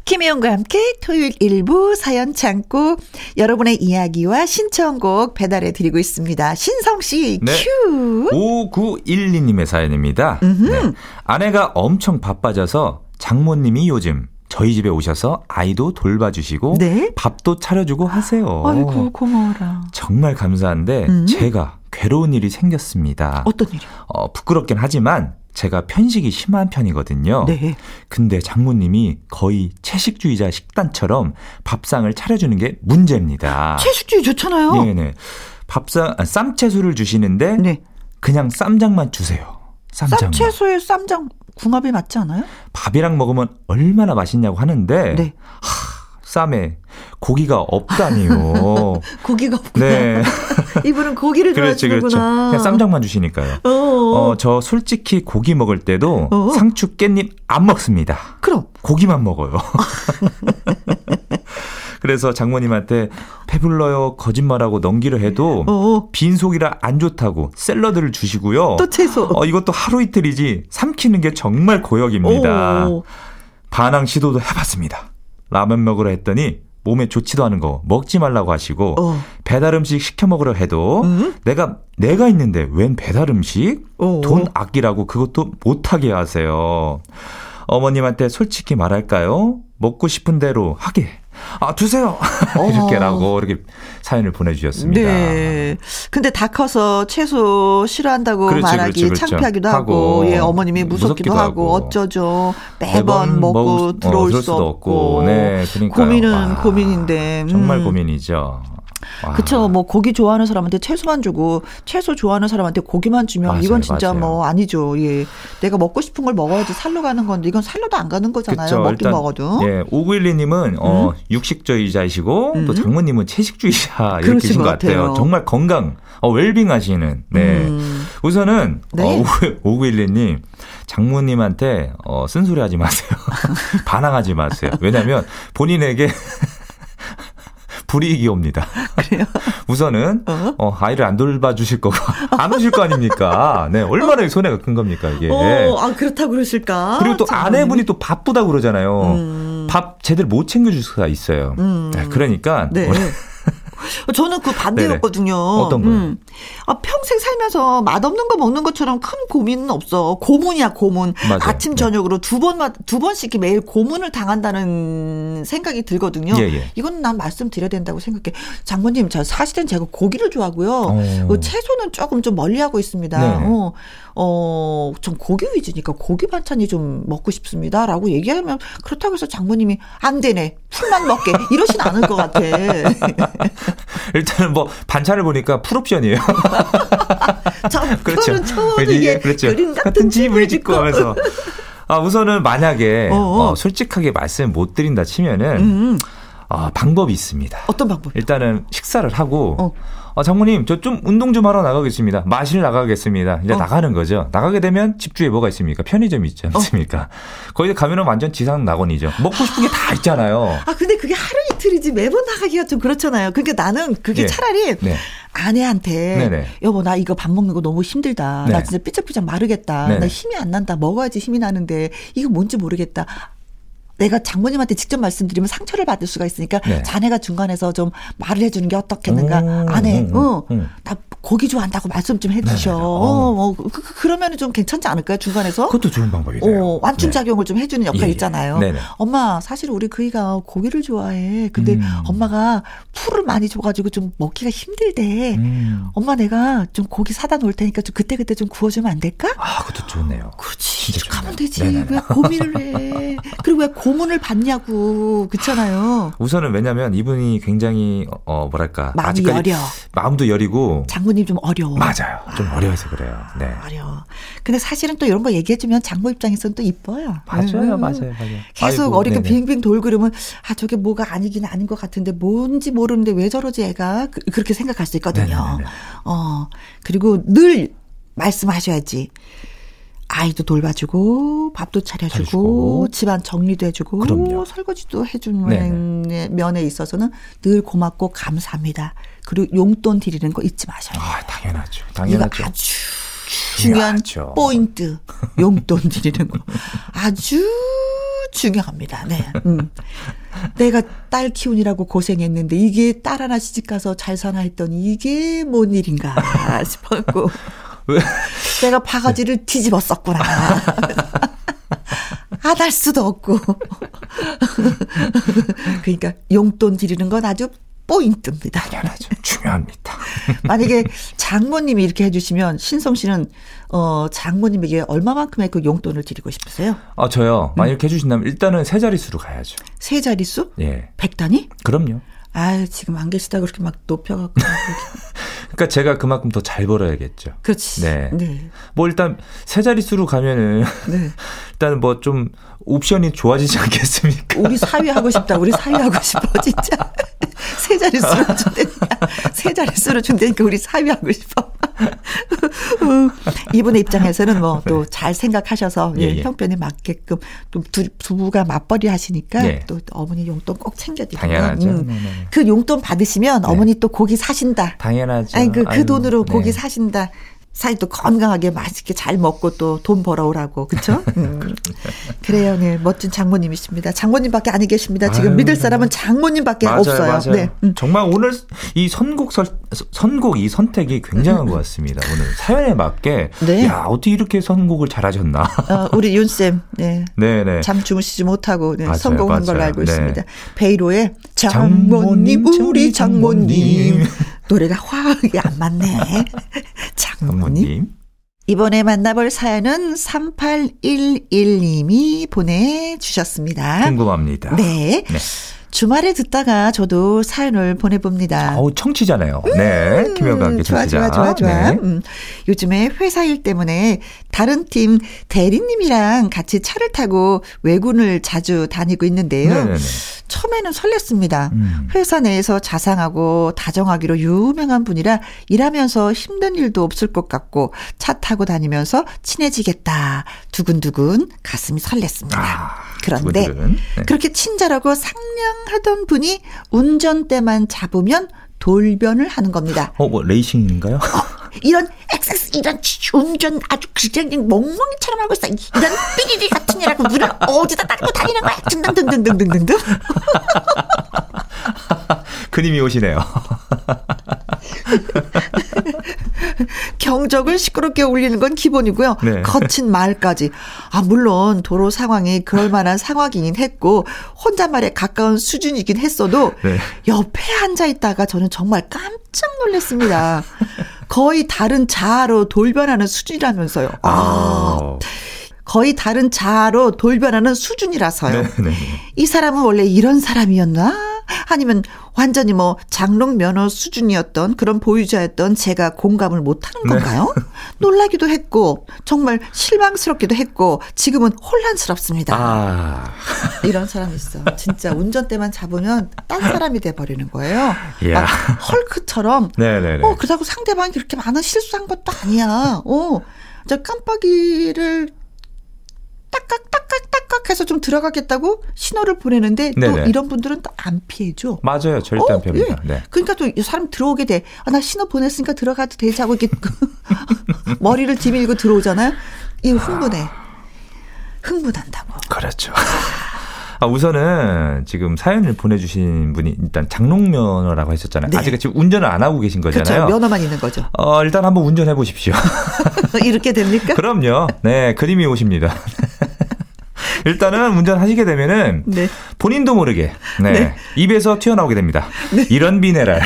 김혜영과 함께 토요일 일부 사연 창고 여러분의 이야기와 신청곡 배달해 드리고 있습니다. 신성 씨 네. 큐. 5912님의 사연입니다. 네. 아내가 엄청 바빠져서 장모님이 요즘 저희 집에 오셔서 아이도 돌봐주시고 네? 밥도 차려주고 하세요. 아이고 고마워라. 정말 감사한데 음. 제가 괴로운 일이 생겼습니다. 어떤 일이요? 어, 부끄럽긴 하지만 제가 편식이 심한 편이거든요. 네. 근데 장모님이 거의 채식주의자 식단처럼 밥상을 차려주는 게 문제입니다. 채식주의 좋잖아요. 네네. 밥상 아, 쌈채소를 주시는데 네. 그냥 쌈장만 주세요. 쌈장. 쌈채소에 쌈장 궁합이 맞지 않아요? 밥이랑 먹으면 얼마나 맛있냐고 하는데 네. 하, 쌈에 고기가 없다니요. 고기가 없구나. 네. 이분은 고기를 그렇지, 좋아하시는구나. 그렇죠. 그냥 쌈장만 주시니까요. 어, 저 솔직히 고기 먹을 때도 어어. 상추 깻잎 안 먹습니다. 그럼 고기만 먹어요. 그래서 장모님한테 배불러요 거짓말하고 넘기려 해도 어어. 빈속이라 안 좋다고 샐러드를 주시고요. 또 채소. 어, 이것도 하루 이틀이지 삼키는 게 정말 고역입니다. 오. 반항 시도도 해봤습니다. 라면 먹으러 했더니 몸에 좋지도 않은 거 먹지 말라고 하시고 어. 배달 음식 시켜 먹으려 해도 음? 내가 내가 있는데 웬 배달 음식 어. 돈 아끼라고 그것도 못하게 하세요. 어머님한테 솔직히 말할까요? 먹고 싶은 대로 하게 아, 두세요. 이렇게라고 어. 이렇게 사연을 보내주셨습니다. 네. 근데 다 커서 채소 싫어한다고 그렇죠, 말하기 그렇죠, 그렇죠. 창피하기도 하고, 하고, 예, 어머님이 무섭기도, 하고, 하고, 어쩌죠. 매번, 매번 먹고 먹, 어, 들어올 어, 수 없고. 없고. 네, 그러니까 고민은 와, 고민인데. 정말 음. 고민이죠. 그쵸. 뭐 고기 좋아하는 사람한테 채소만 주고 채소 좋아하는 사람한테 고기만 주면 맞아요, 이건 진짜 맞아요. 뭐 아니죠. 예. 내가 먹고 싶은 걸 먹어야지 살로 가는 건데 이건 살로도 안 가는 거잖아요. 그쵸, 먹긴 먹어도. 예. 오구일리님은 어, 음? 육식주의자이시고 음? 또 장모님은 채식주의자 이렇게 계신 것 같아요. 같아요. 정말 건강, 어, 웰빙 하시는. 네. 음. 우선은 네? 어, 오구일리님 장모님한테 어, 쓴소리 하지 마세요. 반항하지 마세요. 왜냐하면 본인에게 불이익이 옵니다. 그래요? 우선은 어? 어? 아이를 안 돌봐 주실 거고 안 오실 거 아닙니까? 네, 얼마나 어? 손해가 큰 겁니까 이게? 어, 아 그렇다 그러실까? 그리고 또 참. 아내분이 또 바쁘다 그러잖아요. 음. 밥 제대로 못 챙겨줄 수가 있어요. 음. 네, 그러니까. 네. 저는 그 반대였거든요. 네네. 어떤 거요? 음. 아, 평생 살면서 맛없는 거 먹는 것처럼 큰 고민은 없어. 고문이야, 고문. 맞아요. 아침, 네. 저녁으로 두 번만, 두 번씩 매일 고문을 당한다는 생각이 들거든요. 예, 예. 이건 난 말씀드려야 된다고 생각해. 장모님, 저 사실은 제가 고기를 좋아하고요. 어. 그 채소는 조금 좀 멀리 하고 있습니다. 네. 어. 어, 좀 고기 위주니까 고기 반찬이 좀 먹고 싶습니다. 라고 얘기하면 그렇다고 해서 장모님이 안 되네. 풀만 먹게. 이러진 않을 것 같아. 일단은 뭐 반찬을 보니까 풀옵션이에요. 저 그렇죠. 처음이게 그렇죠. 그림 같은, 집을 짓고 하면서 아, 우선은 만약에 어, 솔직하게 말씀 못 드린다 치면은 음. 어, 방법이 있습니다. 어떤 방법? 일단은 식사를 하고 어. 어, 장모님, 저 좀 운동 좀 하러 나가겠습니다. 마실 나가겠습니다. 이제 어. 나가는 거죠. 나가게 되면 집 주위에 뭐가 있습니까? 편의점이 있지 않습니까? 어. 거기 가면은 완전 지상 낙원이죠. 먹고 싶은 게 다 있잖아요. 아, 근데 그게 하루 이틀이지 매번 나가기가 좀 그렇잖아요. 그러니까 나는 그게 네. 차라리 네. 아내한테 네네. 여보 나 이거 밥 먹는 거 너무 힘들다. 네. 나 진짜 삐쩍삐쩍 마르겠다. 네네. 나 힘이 안 난다. 먹어야지 힘이 나는데 이거 뭔지 모르겠다. 내가 장모님한테 직접 말씀드리면 상처를 받을 수가 있으니까 네. 자네가 중간에서 좀 말을 해주는 게 어떻겠는가. 오, 아내, 음, 어, 음. 나 고기 좋아한다고 말씀 좀 해주셔. 네, 네, 네. 어, 어, 그, 그, 그러면은 좀 괜찮지 않을까요? 중간에서? 그것도 좋은 방법이네요. 어, 완충 작용을 네. 좀 해주는 역할 예, 예. 있잖아요. 네 엄마, 사실 우리 그이가 고기를 좋아해. 근데 음. 엄마가 풀을 많이 줘가지고 좀 먹기가 힘들대. 음. 엄마 내가 좀 고기 사다 놓을 테니까 좀 그때 그때 좀 구워주면 안 될까? 아, 그것도 좋네요. 그렇지. 가면 되지. 네네. 왜 고민을 해. 그리고 왜 고문을 받냐고. 그렇잖아요. 우선은 왜냐면 이분이 굉장히, 어, 뭐랄까. 마음이 여려. 마음도 여리고. 장군 장모님 좀 어려워. 맞아요. 좀 아, 어려워서 그래요. 네. 어려워. 근데 사실은 또 이런 거 얘기해주면 장모 입장에서는 또 이뻐요. 맞아요, 음. 맞아요, 맞아요. 계속 아이고, 어리게 네네. 빙빙 돌 그러면 아 저게 뭐가 아니긴 아닌 것 같은데 뭔지 모르는데 왜 저러지 애가 그, 렇게 생각할 수 있거든요. 네네네. 어 그리고 늘 말씀하셔야지. 아이도 돌봐주고 밥도 차려주고 차려주고. 집안 정리도 해주고 그럼요. 설거지도 해주는 네네. 면에 있어서는 늘 고맙고 감사합니다. 그리고 용돈 드리는 거 잊지 마셔요. 아, 당연하죠. 당연하죠. 이거 아주 중요한 중요하죠. 포인트. 용돈 드리는 거. 아주 중요합니다. 네. 음. 내가 딸 키우느라고 고생했는데 이게 딸 하나 시집 가서 잘 사나 했더니 이게 뭔 일인가 싶었고. 왜? 내가 바가지를 네. 뒤집었었구나. 안할 수도 없고. 그러니까 용돈 드리는 건 아주 포인트입니다. 당연하죠. 중요합니다. 만약에 장모님이 이렇게 해주시면 신성 씨는 어 장모님에게 얼마만큼의 그 용돈을 드리고 싶으세요? 아 저요. 만약 음. 이렇게 해주신다면 일단은 세 자릿수로 가야죠. 세 자릿수? 예. 백 단위? 그럼요. 아 지금 안 계시다 그렇게 막 높여갖고. 그러니까 제가 그만큼 더 잘 벌어야겠죠. 그렇지. 네. 네. 뭐 일단 세 자릿수로 가면은 네. 일단 뭐 좀 옵션이 좋아지지 않겠습니까? 우리 사위 하고 싶다. 우리 사위 하고 싶어 진짜. 세 자릿수로 준다니까. 세 자릿수로 준다니까 우리 사위 하고 싶어. 이분의 입장에서는 뭐 또잘 네. 생각하셔서 예, 예, 예. 형편에 맞게끔 또 두, 부가 맞벌이 하시니까 예. 또 어머니 용돈 꼭 챙겨드리고 당연하죠. 음. 네. 그 용돈 받으시면 네. 어머니 또 고기 사신다. 당연하죠. 아니 그, 그 돈으로 고기 사신다. 사이도 건강하게 맛있게 잘 먹고 또 돈 벌어오라고 그렇죠? 음. 그래요, 네 멋진 장모님이십니다. 장모님밖에 아니 계십니다. 지금 아유, 믿을 사람은 장모님밖에 맞아요, 없어요. 맞아요. 네. 음. 정말 오늘 이 선곡 설, 선곡 이 선택이 굉장한 음. 것 같습니다. 오늘 사연에 맞게 네. 야 어떻게 이렇게 선곡을 잘하셨나? 어, 우리 윤 쌤, 네, 네, 네. 잠 주무시지 못하고 네, 선곡한 걸로 알고 네. 있습니다. 베이로의 장모님, 장모님 우리 장모님. 노래가 화학이 안 맞네. 장모님. 이번에 만나볼 사연은 3811님이 보내주셨습니다. 궁금합니다. 네. 네. 주말에 듣다가 저도 사연을 보내봅니다. 어우, 청취잖아요. 네. 음, 김영과 함께 청취자. 좋아, 좋아, 좋아, 좋아. 네. 음, 요즘에 회사 일 때문에 다른 팀 대리님이랑 같이 차를 타고 외군을 자주 다니고 있는데요. 네네네. 처음에는 설렜습니다. 음. 회사 내에서 자상하고 다정하기로 유명한 분이라 일하면서 힘든 일도 없을 것 같고 차 타고 다니면서 친해지겠다. 두근두근 가슴이 설렜습니다. 아. 그런데 네. 그렇게 친절하고 상냥 하던 분이 운전대만 잡으면 돌변을 하는 겁니다. 어, 뭐 레이싱인가요? 어, 이런 엑세스 이런 운전 아주 그냥 멍멍이처럼 하고 있어. 이런 삐리리 같은 이라고 물을 어디다 닦고 다니는 거야. 등등등등등등등. 그님이 오시네요. 경적을 시끄럽게 울리는 건 기본이고요. 네. 거친 말까지. 아, 물론 도로 상황이 그럴 만한 상황이긴 했고 혼잣말에 가까운 수준이긴 했어도 네. 옆에 앉아 있다가 저는 정말 깜짝 놀랐습니다. 거의 다른 자아로 돌변하는 수준이라면서요. 아. 아. 거의 다른 자아로 돌변하는 수준이라서요. 네, 네, 네. 이 사람은 원래 이런 사람이었나? 아니면 완전히 뭐 장롱 면허 수준이었던 그런 보유자였던 제가 공감을 못하는 네. 건가요? 네. 놀라기도 했고 정말 실망스럽기도 했고 지금은 혼란스럽습니다. 아. 이런 사람이 있어. 진짜 운전대만 잡으면 딴 사람이 돼 버리는 거예요. 막 헐크처럼. 네네네. 어 그렇다고 상대방이 그렇게 많은 실수한 것도 아니야. 어. 저 깜빡이를 딱딱 딱딱 딱딱 해서 좀 들어가겠다고 신호를 보내는데 네네. 또 이런 분들은 또 안 피해줘. 맞아요. 절대 어? 안 피합니다. 예. 네. 그러니까 또 사람 들어오게 돼. 아, 나 신호 보냈으니까 들어가도 되지 하고 이렇게 머리를 뒤밀고 들어오잖아요. 이 흥분해. 흥분한다고. 그렇죠. 아, 우선은 지금 사연을 보내주신 분이 일단 장롱면허라고 하셨잖아요. 네. 아직 지금 운전을 안 하고 계신 거잖아요. 그렇죠. 면허만 있는 거죠. 어, 일단 한번 운전해 보십시오. 이렇게 됩니까? 그럼요. 네, 그림이 오십니다. 일단은 운전하시게 되면은 네. 본인도 모르게 네, 네. 입에서 튀어나오게 됩니다. 네. 이런 비네랄,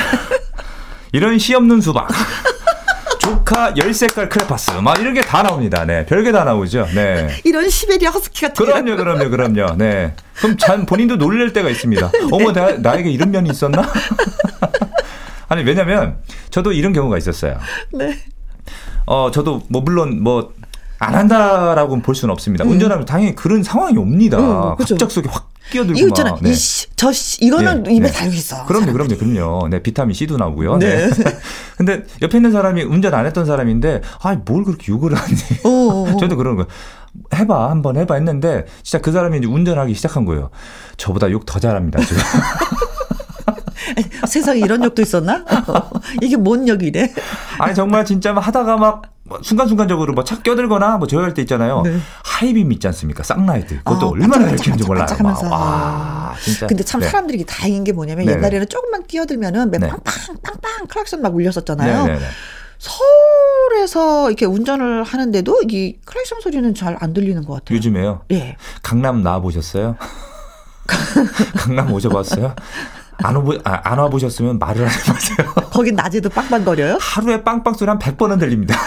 이런 씨 없는 수박. 조카 열색깔 크레파스 막 이런 게 다 나옵니다. 네, 별게 다 나오죠. 네. 이런 시베리아 허스키 같은 그럼요, 그럼요, 그럼요. 네. 그럼 잔 본인도 놀랄 때가 있습니다. 네. 어머, 나, 나에게 이런 면이 있었나? 아니 왜냐면 저도 이런 경우가 있었어요. 네. 어, 저도 뭐 물론 뭐 안 한다라고 볼 수는 없습니다. 음. 운전하면 당연히 그런 상황이 옵니다. 음, 그렇죠. 갑작스럽게 확 끼어들고 이거 있잖아. 네. 이 씨, 저 씨, 이거는 네, 입에 네. 달고 있어. 그럼요, 사람들이. 그럼요, 그럼요. 네, 비타민 C도 나오고요. 네. 네. 근데 옆에 있는 사람이 운전 안 했던 사람인데, 아, 뭘 그렇게 욕을 하니? 어, 어, 어. 저도 그런 거. 해봐, 한번 해봐 했는데, 진짜 그 사람이 이제 운전하기 시작한 거예요. 저보다 욕 더 잘합니다, 지금. 세상에 이런 욕도 있었나? 이게 뭔 욕이래? 아니 정말 진짜 하다가 막 순간순간적으로 뭐차 껴들거나 뭐 저럴 때 있잖아요. 네. 하이빔 있지 않습니까? 쌍라이트. 그것도 아, 얼마나 밝히는지 몰라요. 와, 진짜. 근데 참 네. 사람들이 다행인 게 뭐냐면 네네. 옛날에는 조금만 뛰어들면은 네. 빵빵 빵빵 클락션 막 울렸었잖아요. 네네네. 서울에서 이렇게 운전을 하는데도 이 클락션 소리는 잘 안 들리는 것 같아요. 요즘에요? 예. 강남 나와 보셨어요? 강남 오셔봤어요? 안, 와보, 아, 안 와보셨으면 말을 하지 마세요. 거긴 낮에도 빵빵거려요? 하루에 빵빵 소리 한 100번은 들립니다.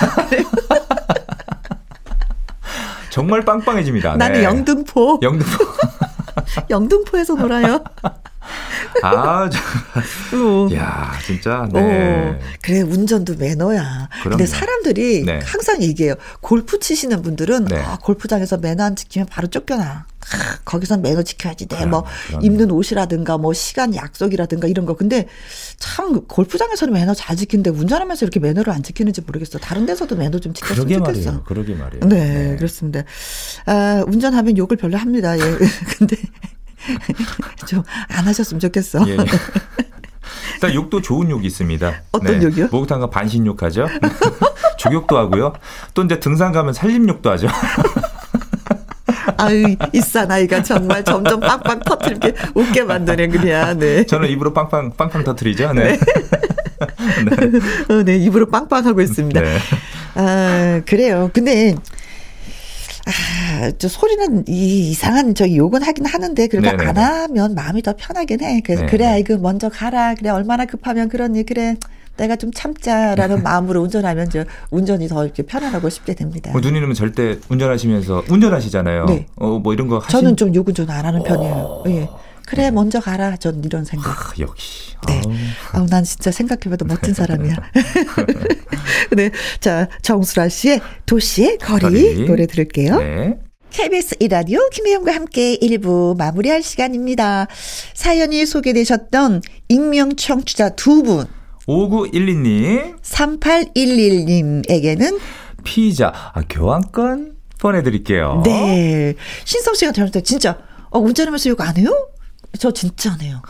정말 빵빵해집니다. 나는 네. 영등포. 영등포. 영등포에서 놀아요. 아, 저, 야, 진짜. 네. 오, 그래, 운전도 매너야. 그럼요. 근데 사람들이 네. 항상 얘기해요. 골프 치시는 분들은 네. 아, 골프장에서 매너 안 지키면 바로 쫓겨나. 거기선 매너 지켜야지. 내 뭐 입는 옷이라든가 뭐 시간 약속이라든가 이런 거. 근데 참 골프장에서는 매너 잘 지키는데 운전하면서 이렇게 매너를 안 지키는지 모르겠어. 다른 데서도 매너 좀 지켰으면 그러게 좋겠어. 말이에요. 그러게 말이에요. 네, 네. 그렇습니다. 아, 운전하면 욕을 별로 합니다. 예. 근데 좀 안 하셨으면 좋겠어. 예, 예. 일단 욕도 좋은 욕이 있습니다. 어떤 네. 욕이요? 목욕탕 가 반신욕 하죠. 죽욕도 하고요. 또 이제 등산 가면 살림욕도 하죠. 아유, 이 사나이가 정말 점점 빵빵 터트리게 웃게 만드네, 그냥. 네. 저는 입으로 빵빵, 빵빵 터트리죠. 네. 네. 네. 어, 네, 입으로 빵빵 하고 있습니다. 네. 아, 그래요. 근데, 아, 저 소리는 이 이상한 저 욕은 하긴 하는데 그래도 네네네. 안 하면 마음이 더 편하긴 해. 그래서 네네. 그래, 아이고 먼저 가라. 그래, 얼마나 급하면 그러니 그래. 내가 좀 참자라는 마음으로 운전하면 저 운전이 더 이렇게 편안하고 쉽게 됩니다. 뭐 누님은 절대 운전하시면서 운전하시잖아요. 네. 어, 뭐 이런 거 하신... 저는 좀 욕은 좀안 하는 편이에요. 예. 그래 먼저 가라. 전 이런 생각. 아, 역시. 네. 아우 난 진짜 생각해봐도 멋진 사람이야. 네. 자 정수라 씨의 도시의 거리, 거리. 노래 들을게요. 네. KBS 이라디오 김혜영과 함께 1부 마무리할 시간입니다. 사연이 소개되셨던 익명 청취자 두 분. 5912님. 3811님에게는 피자, 아, 교환권 보내드릴게요. 네. 신성 씨가 잘못해 진짜, 어, 운전하면서 이거 안 해요? 저 진짜 안 해요.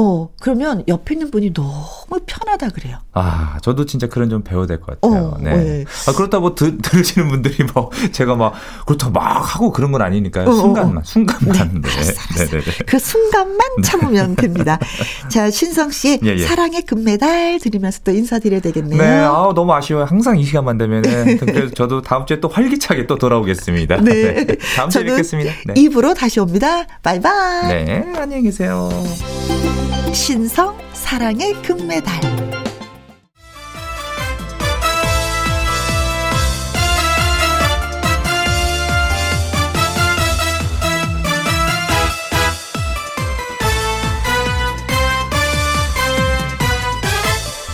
어, 그러면 옆에 있는 분이 너무 편하다 그래요. 아, 저도 진짜 그런 좀 배워야 될 것 같아요. 어, 네. 네. 아, 그렇다고 드, 들으시는 분들이 뭐, 제가 막, 그렇다고 막 하고 그런 건 아니니까요. 어, 어, 어. 순간만, 순간만. 네. 네. 네, 네, 네. 그 순간만 참으면 됩니다. 자, 신성 씨, 예, 예. 사랑의 금메달 드리면서 또 인사드려야 되겠네요. 네, 아 너무 아쉬워요. 항상 이 시간만 되면. 그래서 저도 다음 주에 또 활기차게 또 돌아오겠습니다. 네. 다음 주에 뵙겠습니다. 네. 입으로 다시 옵니다. 바이바이. 네, 안녕히 계세요. 신성 사랑의 금메달.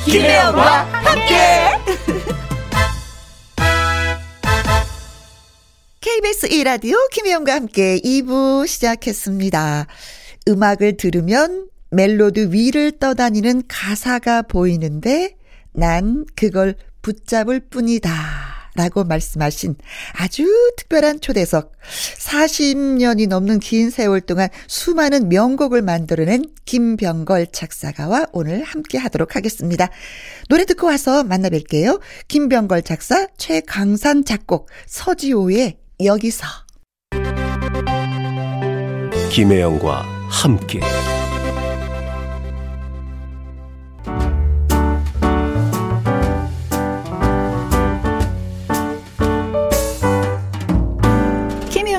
김혜영과 함께. KBS 1라디오 김혜영과 함께 2부 시작했습니다. 음악을 들으면 멜로디 위를 떠다니는 가사가 보이는데 난 그걸 붙잡을 뿐이다. 라고 말씀하신 아주 특별한 초대석. 40년이 넘는 긴 세월 동안 수많은 명곡을 만들어낸 김병걸 작사가와 오늘 함께 하도록 하겠습니다. 노래 듣고 와서 만나 뵐게요. 김병걸 작사, 최강산 작곡, 서지호의 여기서. 김혜영과 함께.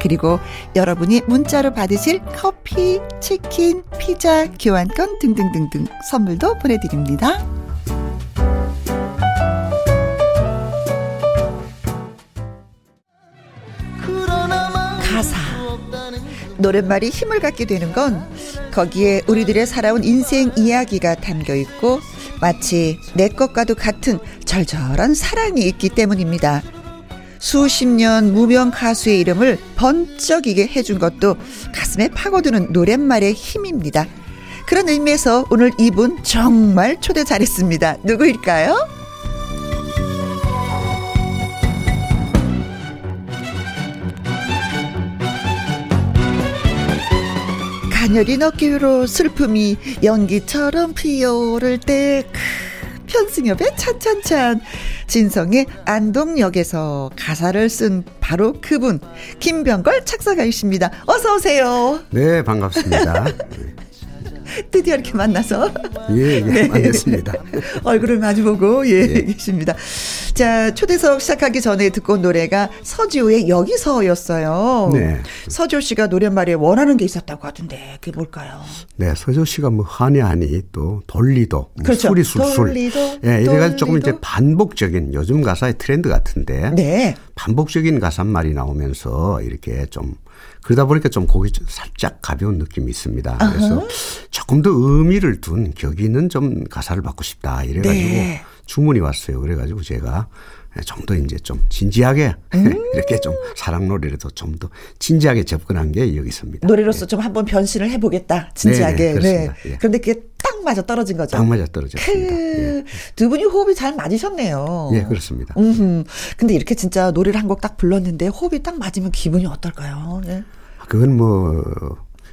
그리고 여러분이 문자로 받으실 커피, 치킨, 피자, 교환권 등등등등 선물도 보내드립니다. 가사. 노랫말이 힘을 갖게 되는 건 거기에 우리들의 살아온 인생 이야기가 담겨 있고 마치 내 것과도 같은 절절한 사랑이 있기 때문입니다. 수십 년 무명 가수의 이름을 번쩍이게 해준 것도 가슴에 파고드는 노랫말의 힘입니다. 그런 의미에서 오늘 이분 정말 초대 잘했습니다. 누구일까요? 가녀린 어깨로 슬픔이 연기처럼 피어오를 때 편승엽의 찬찬찬 진성의 안동역에서 가사를 쓴 바로 그분 김병걸 착사가이십니다. 어서 오세요. 네 반갑습니다. 드디어 이렇게 만나서. 예, 예 네. 만났습니다. 얼굴을 마주보고, 예, 예, 계십니다. 자, 초대석 시작하기 전에 듣고 온 노래가 서지호의 여기서였어요. 네. 서지오 씨가 노랫말에 원하는 게 있었다고 하던데, 그게 뭘까요? 네, 서지오 씨가 뭐 하니 하니 또 돌리도, 뭐 그렇죠. 수리 술술. 돌리도. 예, 이래가지고 조금 이제 반복적인 요즘 가사의 트렌드 같은데. 네. 반복적인 가사 말이 나오면서 이렇게 좀 그러다 보니까 좀 곡이 살짝 가벼운 느낌이 있습니다. 그래서 uh-huh. 조금 더 의미를 둔 격이 있는 좀 가사를 받고 싶다. 이래가지고 네. 주문이 왔어요. 그래가지고 제가 좀 더 이제 좀 진지하게 음~ 이렇게 좀 사랑 노래라도 좀 더 진지하게 접근한 게 여기 있습니다. 노래로서 네. 좀 한번 변신을 해보겠다. 진지하게. 네, 네. 네. 그런데 그게 딱 맞아 떨어진 거죠. 딱 맞아 떨어졌습니다. 그... 예. 두 분이 호흡이 잘 맞으셨네요. 예, 그렇습니다. 음, 근데 이렇게 진짜 노래를 한 곡 딱 불렀는데 호흡이 딱 맞으면 기분이 어떨까요? 네. 그건 뭐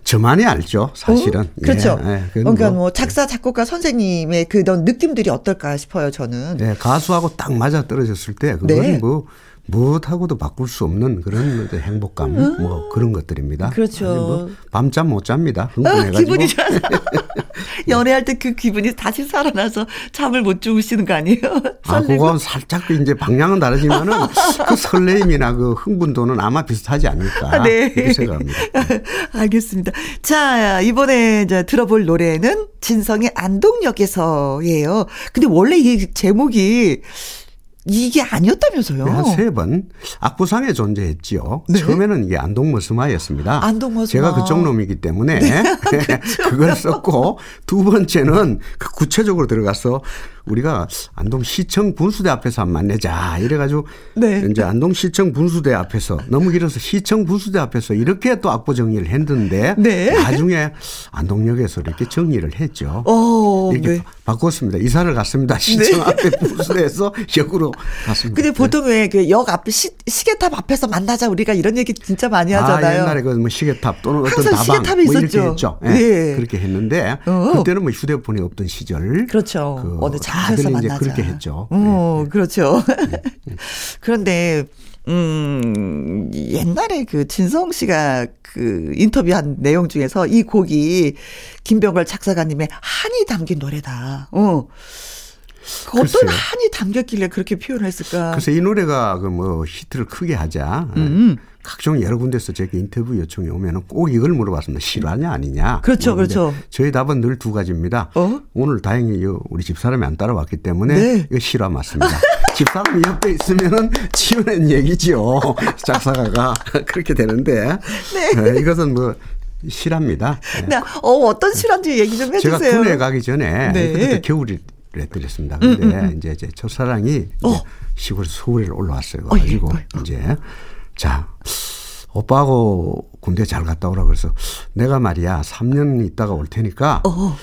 저만이 알죠, 사실은. 어? 그렇죠. 예, 예, 그러니까 뭐, 뭐, 작사 작곡가 선생님의 그런 느낌들이 어떨까 싶어요, 저는. 네, 가수하고 딱 맞아 떨어졌을 때 그건 네. 뭐 무엇하고도 바꿀 수 없는 그런 행복감, 음. 뭐 그런 것들입니다. 그렇죠. 뭐 밤잠 못 잡니다. 흥분해가지고. 아, 기분이 좋아서. 연애할 때 그 기분이 다시 살아나서 잠을 못 주무시는 거 아니에요? 아, 그건 살짝 이제 방향은 다르지만은 그 설레임이나 그 흥분도는 아마 비슷하지 않을까. 아, 네. 이렇게 생각합니다. 알겠습니다. 자, 이번에 이제 들어볼 노래는 진성의 안동역에서예요. 근데 원래 이 제목이 이게 아니었다면서요? 네, 한세 번 악보상에 존재했지요. 네. 처음에는 이게 안동머스마였습니다. 안동머스마. 제가 그쪽 놈이기 때문에 네. 그걸 썼고 두 번째는 그 구체적으로 들어가서 우리가 안동시청 분수대 앞에서 한번 만나자 이래가지고 네. 이제 안동시청 분수대 앞에서 너무 길어서 시청 분수대 앞에서 이렇게 또 악보 정리를 했는데 네. 나중에 안동역에서 이렇게 정리를 했죠. 오, 이렇게 네. 바꿨습니다. 이사를 갔습니다. 시청 네. 앞에 분수대에서 역으로 갔습니다. 근데 보통 왜그역 앞에 시, 시계탑 앞에서 만나자 우리가 이런 얘기 진짜 많이 아, 하잖아요. 아, 옛날에 그뭐 시계탑 또는 어떤 다방 시계탑이 뭐 있었죠. 이렇게 했죠. 네. 그렇게 했는데 어. 그때는 뭐 휴대폰이 없던 시절. 그렇죠. 그 어느 장소에서 만나자. 그렇게 했죠. 어, 네. 그렇죠. 네. 그런데 음, 옛날에 그 진성 씨가 그 인터뷰한 내용 중에서 이 곡이 김병걸 작사가님의 한이 담긴 노래다. 어. 그 어떤 한이 담겼길래 그렇게 표현을 했을까? 그래서 이 노래가 그 뭐 히트를 크게 하자. 음. 각종 여러 군데서 제게 인터뷰 요청이 오면은 꼭 이걸 물어봤습니다. 실화냐 아니냐. 그렇죠, 그렇죠. 저희 답은 늘 두 가지입니다. 어? 오늘 다행히 우리 집 사람이 안 따라왔기 때문에 네. 이거 실화 맞습니다. 집사람이 옆에 있으면은 지어낸 얘기죠. 작사가가 그렇게 되는데 네. 네, 이것은 뭐 실합니다. 네. 네. 어, 어떤 실화인지 얘기 좀 해주세요. 제가 군에 가기 전에 네. 그때 겨울이 했드렸습니다. 근데 음, 음, 음. 이제 제 첫사랑이 어. 시골 서울에 올라왔어요. 가지고 어, 예. 이제 자, 오빠하고 군대 잘 갔다 오라 그래서 내가 말이야 3년 있다가 올 테니까 어.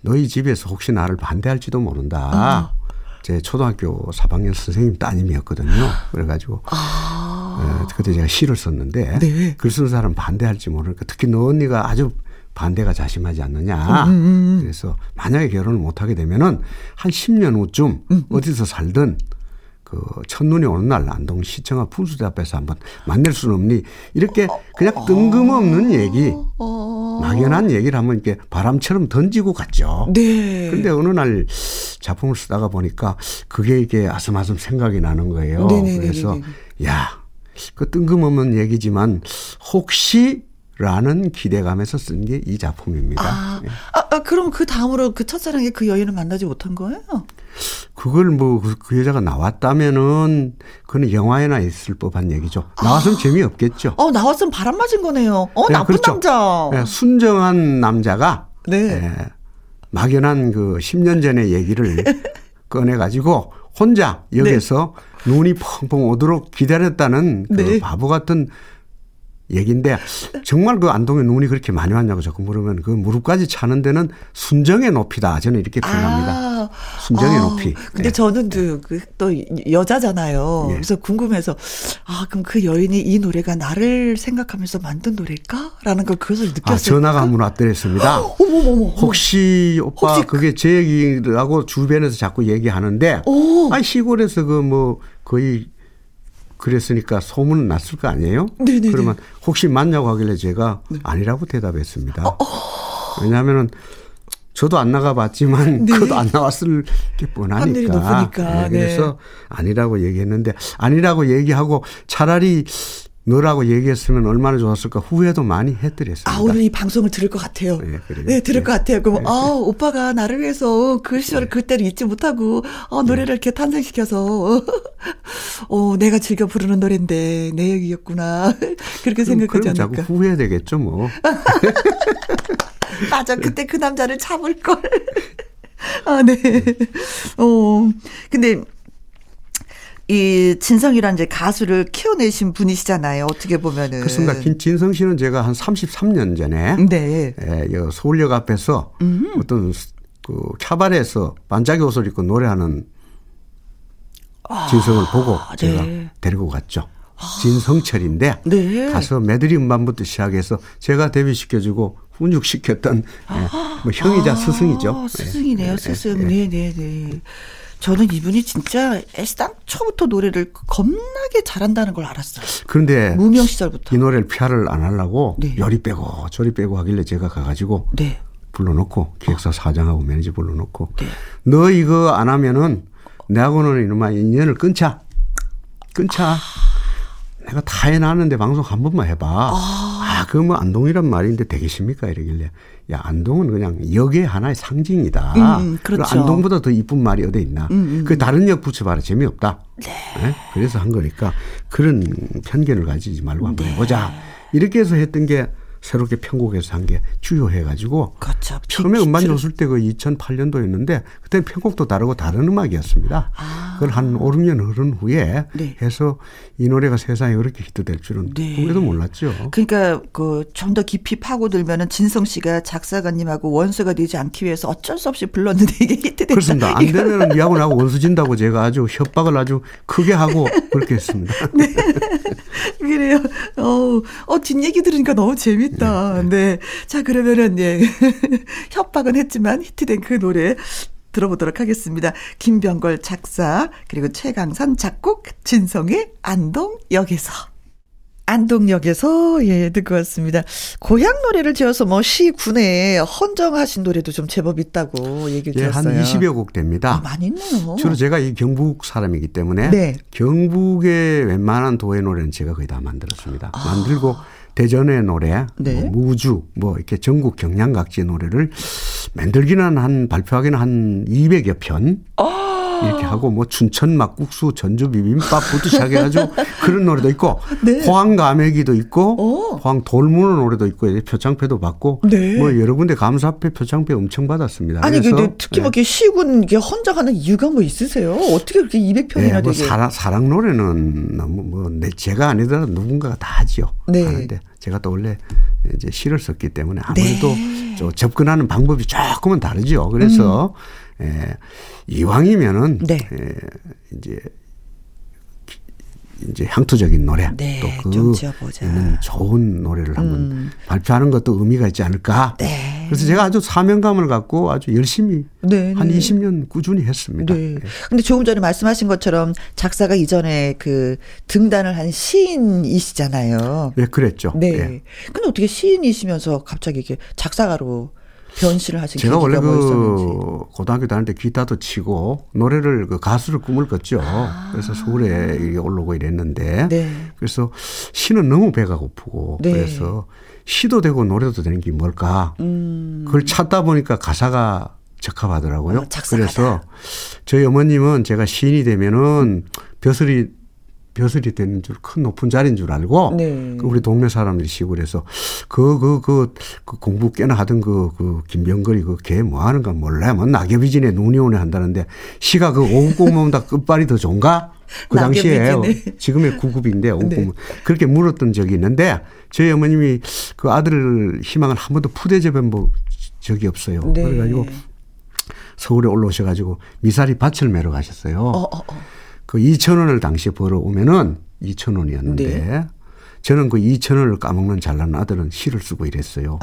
너희 집에서 혹시 나를 반대할지도 모른다. 어. 제 초등학교 4학년 선생님 따님이었거든요. 그래가지고 아. 에, 그때 제가 시를 썼는데 네. 글쓴 사람 반대할지 모르니까 특히 너 언니가 아주 반대가 자심하지 않느냐. 음. 음, 음. 그래서 만약에 결혼을 못하게 되면은 한 10년 후쯤 음. 어디서 살든 그 첫눈이 오는 날 안동 시청 앞 분수대 앞에서 한번 만날 수는 없니 이렇게 그냥 뜬금없는 얘기 막연한 얘기를 한번 이렇게 바람처럼 던지고 갔죠. 네. 근데 어느 날 작품을 쓰다가 보니까 그게 이게 아슴아슴 생각이 나는 거예요. 네네네네네. 그래서 야, 그 뜬금없는 얘기지만 혹시 라는 기대감에서 쓴 게 이 작품입니다. 아, 예. 아, 아, 그럼 그 다음으로 그 첫사랑의 그 여인을 만나지 못한 거예요? 그걸 뭐그 그 여자가 나왔다면은 그는 영화에나 있을 법한 얘기죠. 나왔으면 아. 재미없겠죠. 어, 나왔으면 바람 맞은 거네요. 어, 네, 나쁜 그렇죠. 남자. 네, 순정한 남자가 네. 네. 막연한 그 10년 전의 얘기를 꺼내 가지고 혼자 역에서 네. 눈이 펑펑 오도록 기다렸다는 그 네. 바보 같은 얘기인데 정말 그 안동에 눈이 그렇게 많이 왔냐고 자꾸 물으면 그 무릎까지 차는 데는 순정의 높이다. 저는 이렇게 표현합니다. 아, 순정의 아, 높이. 근데 네. 저는 또, 그, 또 여자잖아요. 네. 그래서 궁금해서 아 그럼 그 여인이 이 노래가 나를 생각하면서 만든 노래일까?라는 걸 그것을 느꼈어요. 아, 전화가 한번 왔더랬습니다. 혹시 오빠 혹시 그게 제 얘기라고 주변에서 자꾸 얘기하는데 아 시골에서 그 뭐 거의 그랬으니까 소문은 났을 거 아니에요? 네네 그러면 혹시 맞냐고 하길래 제가 네. 아니라고 대답했습니다. 어, 어. 왜냐하면은 저도 안 나가봤지만 네. 그것도 안 나왔을 게 뻔하니까. 네, 그래서 네. 아니라고 얘기했는데 아니라고 얘기하고 차라리 너라고 얘기했으면 얼마나 좋았을까 후회도 많이 해드렸습니다. 아, 오늘 이 방송을 들을 것 같아요. 네, 네 들을 네. 것 같아요. 그럼, 네. 아, 오빠가 나를 위해서 그 시절을 네. 그때를 잊지 못하고, 어, 노래를 이렇게 탄생시켜서, 어, 내가 즐겨 부르는 노래인데, 내 얘기였구나. 그렇게 생각하지 않을까. 자꾸 후회되겠죠, 뭐. 맞아. 그때 그 남자를 참을 걸. 아, 네. 어, 근데, 이 진성이란 이제 가수를 키워내신 분이시잖아요. 어떻게 보면은. 그렇습니다. 진성 씨는 제가 한 33년 전에 네. 예, 서울역 앞에서 음. 어떤 그 캬바레에서 반짝이 옷을 입고 노래하는 아, 진성을 보고 제가 네. 데리고 갔죠. 아. 진성철인데 네. 가서 메드리 음반부터 시작해서 제가 데뷔시켜주고 훈육시켰던 아. 예, 뭐 형이자 아, 스승이죠. 스승이네요, 네. 스승. 네, 네, 네. 저는 이분이 진짜 애시당 초부터 노래를 겁나게 잘한다는 걸 알았어요. 그런데 무명 시절부터 이 노래를 PR을 안 하려고 네. 요리 빼고 저리 빼고 하길래 제가 가가지고 네. 불러놓고 기획사 사장하고 매니저 불러놓고 네. 너 이거 안 하면은 내하고는 이놈아 인연을 끊자 끊자. 아. 내가 다 해놨는데 방송 한 번만 해봐. 아, 아 그러면 뭐 안동이란 말인데 되겠습니까? 이러길래. 야, 안동은 그냥 역의 하나의 상징이다. 음, 음 그렇죠. 안동보다 더 이쁜 말이 어디 있나. 음, 음. 그 다른 역 붙여봐라. 재미없다. 네. 네? 그래서 한 거니까 그런 편견을 가지지 말고 한번 네. 해보자. 이렇게 해서 했던 게 새롭게 편곡해서 한 게 주요해가지고 그렇죠. 처음에 음반 줬을 때 그 2008년도였는데 그때는 편곡도 다르고 다른 음악이었습니다. 아. 그걸 한 5, 6년 흐른 후에 네. 해서 이 노래가 세상에 그렇게 히트될 줄은 네. 꿈에도 몰랐죠. 그러니까 그 좀 더 깊이 파고들면은 진성 씨가 작사가님하고 원수가 되지 않기 위해서 어쩔 수 없이 불렀는데 이게 히트됐다. 그렇습니다. 안 되면 니하고 나하고 원수 진다고 제가 아주 협박을 아주 크게 하고 그렇게 했습니다. 네. 그래요. 어, 어, 뒷얘기 들으니까 너무 재밌다. 네. 네. 자, 그러면은, 예. 협박은 했지만 히트된 그 노래 들어보도록 하겠습니다. 김병걸 작사, 그리고 최강산 작곡, 진성의 안동역에서. 안동역에서 예 듣고 왔습니다. 고향 노래를 지어서 뭐 시군에 헌정하신 노래도 좀 제법 있다고 얘기를 예, 들었어요. 한 20여 곡 됩니다. 아, 많이 있네요. 주로 제가 이 경북 사람이기 때문에 네. 경북의 웬만한 도의 노래는 제가 거의 다 만들었습니다. 아. 만들고 대전의 노래, 네. 뭐 무주, 뭐 이렇게 전국 경량각지의 노래를 만들기는 한 발표하기는 한 200여 편. 아. 이렇게 하고 뭐 춘천 막국수 전주 비빔밥부터 시작해가지고 그런 노래도 있고 네. 포항 가메기도 있고 오. 포항 돌무는 노래도 있고 표창패도 받고 네. 뭐 여러 군데 감사패 표창패 엄청 받았습니다. 아니 근데 특히 뭐 네. 시군 이게 헌정하는 이유가 뭐 있으세요? 어떻게 그렇게 200편이나 네, 뭐 사랑, 사랑 노래는 너무 뭐 제가 아니더라도 누군가가 다 하지요. 네. 하는데 제가 또 원래 이제 시를 썼기 때문에 아무래도 네. 접근하는 방법이 조금은 다르죠. 그래서 음. 예. 이왕이면은 네. 에, 이제 이제 향토적인 노래 네, 또그 좋은 노래를 한번 음. 발표하는 것도 의미가 있지 않을까. 네. 그래서 제가 아주 사명감을 갖고 아주 열심히 네, 한 네. 20년 꾸준히 했습니다. 네. 네. 근데 조금 전에 말씀하신 것처럼 작사가 이전에 그 등단을 한 시인이시잖아요. 네, 그랬죠. 네. 네. 근데 어떻게 시인이시면서 갑자기 이게 작사가로 변신을 하신 제가 원래 그 고등학교 다닐 때 기타도 치고 노래를 그 가수를 꿈을 꿨죠. 아. 그래서 서울에 올라오고 이랬는데 네. 그래서 시는 너무 배가 고프고 네. 그래서 시도 되고 노래도 되는 게 뭘까? 음. 그걸 찾다 보니까 가사가 적합하더라고요. 어, 그래서 저희 어머님은 제가 시인이 되면은 벼슬이 벼슬이 되는 줄 큰 높은 자리인 줄 알고 네. 그 우리 동네 사람들이 시골에서 그 그그 그, 그 공부 꽤나 하던 그, 그 김병걸이 그 걔 뭐 하는가 몰라 뭐 낙엽이 지네 눈이 오네 한다는데 시가 그 오급 공무원보다 끝발이 더 좋은가? 그 당시에 지금의 구급인데 네. 그렇게 물었던 적이 있는데 저희 어머님이 그 아들 희망을 한 번도 푸대접해 본 적이 없어요. 네. 그래가지고 서울에 올라오셔가지고 미사리 밭을 매러 가셨어요. 어, 어, 어. 그 2천 원을 당시에 벌어오면은 2천 원이었는데 네. 저는 그 2천 원을 까먹는 잘난 아들은 시를 쓰고 이랬어요.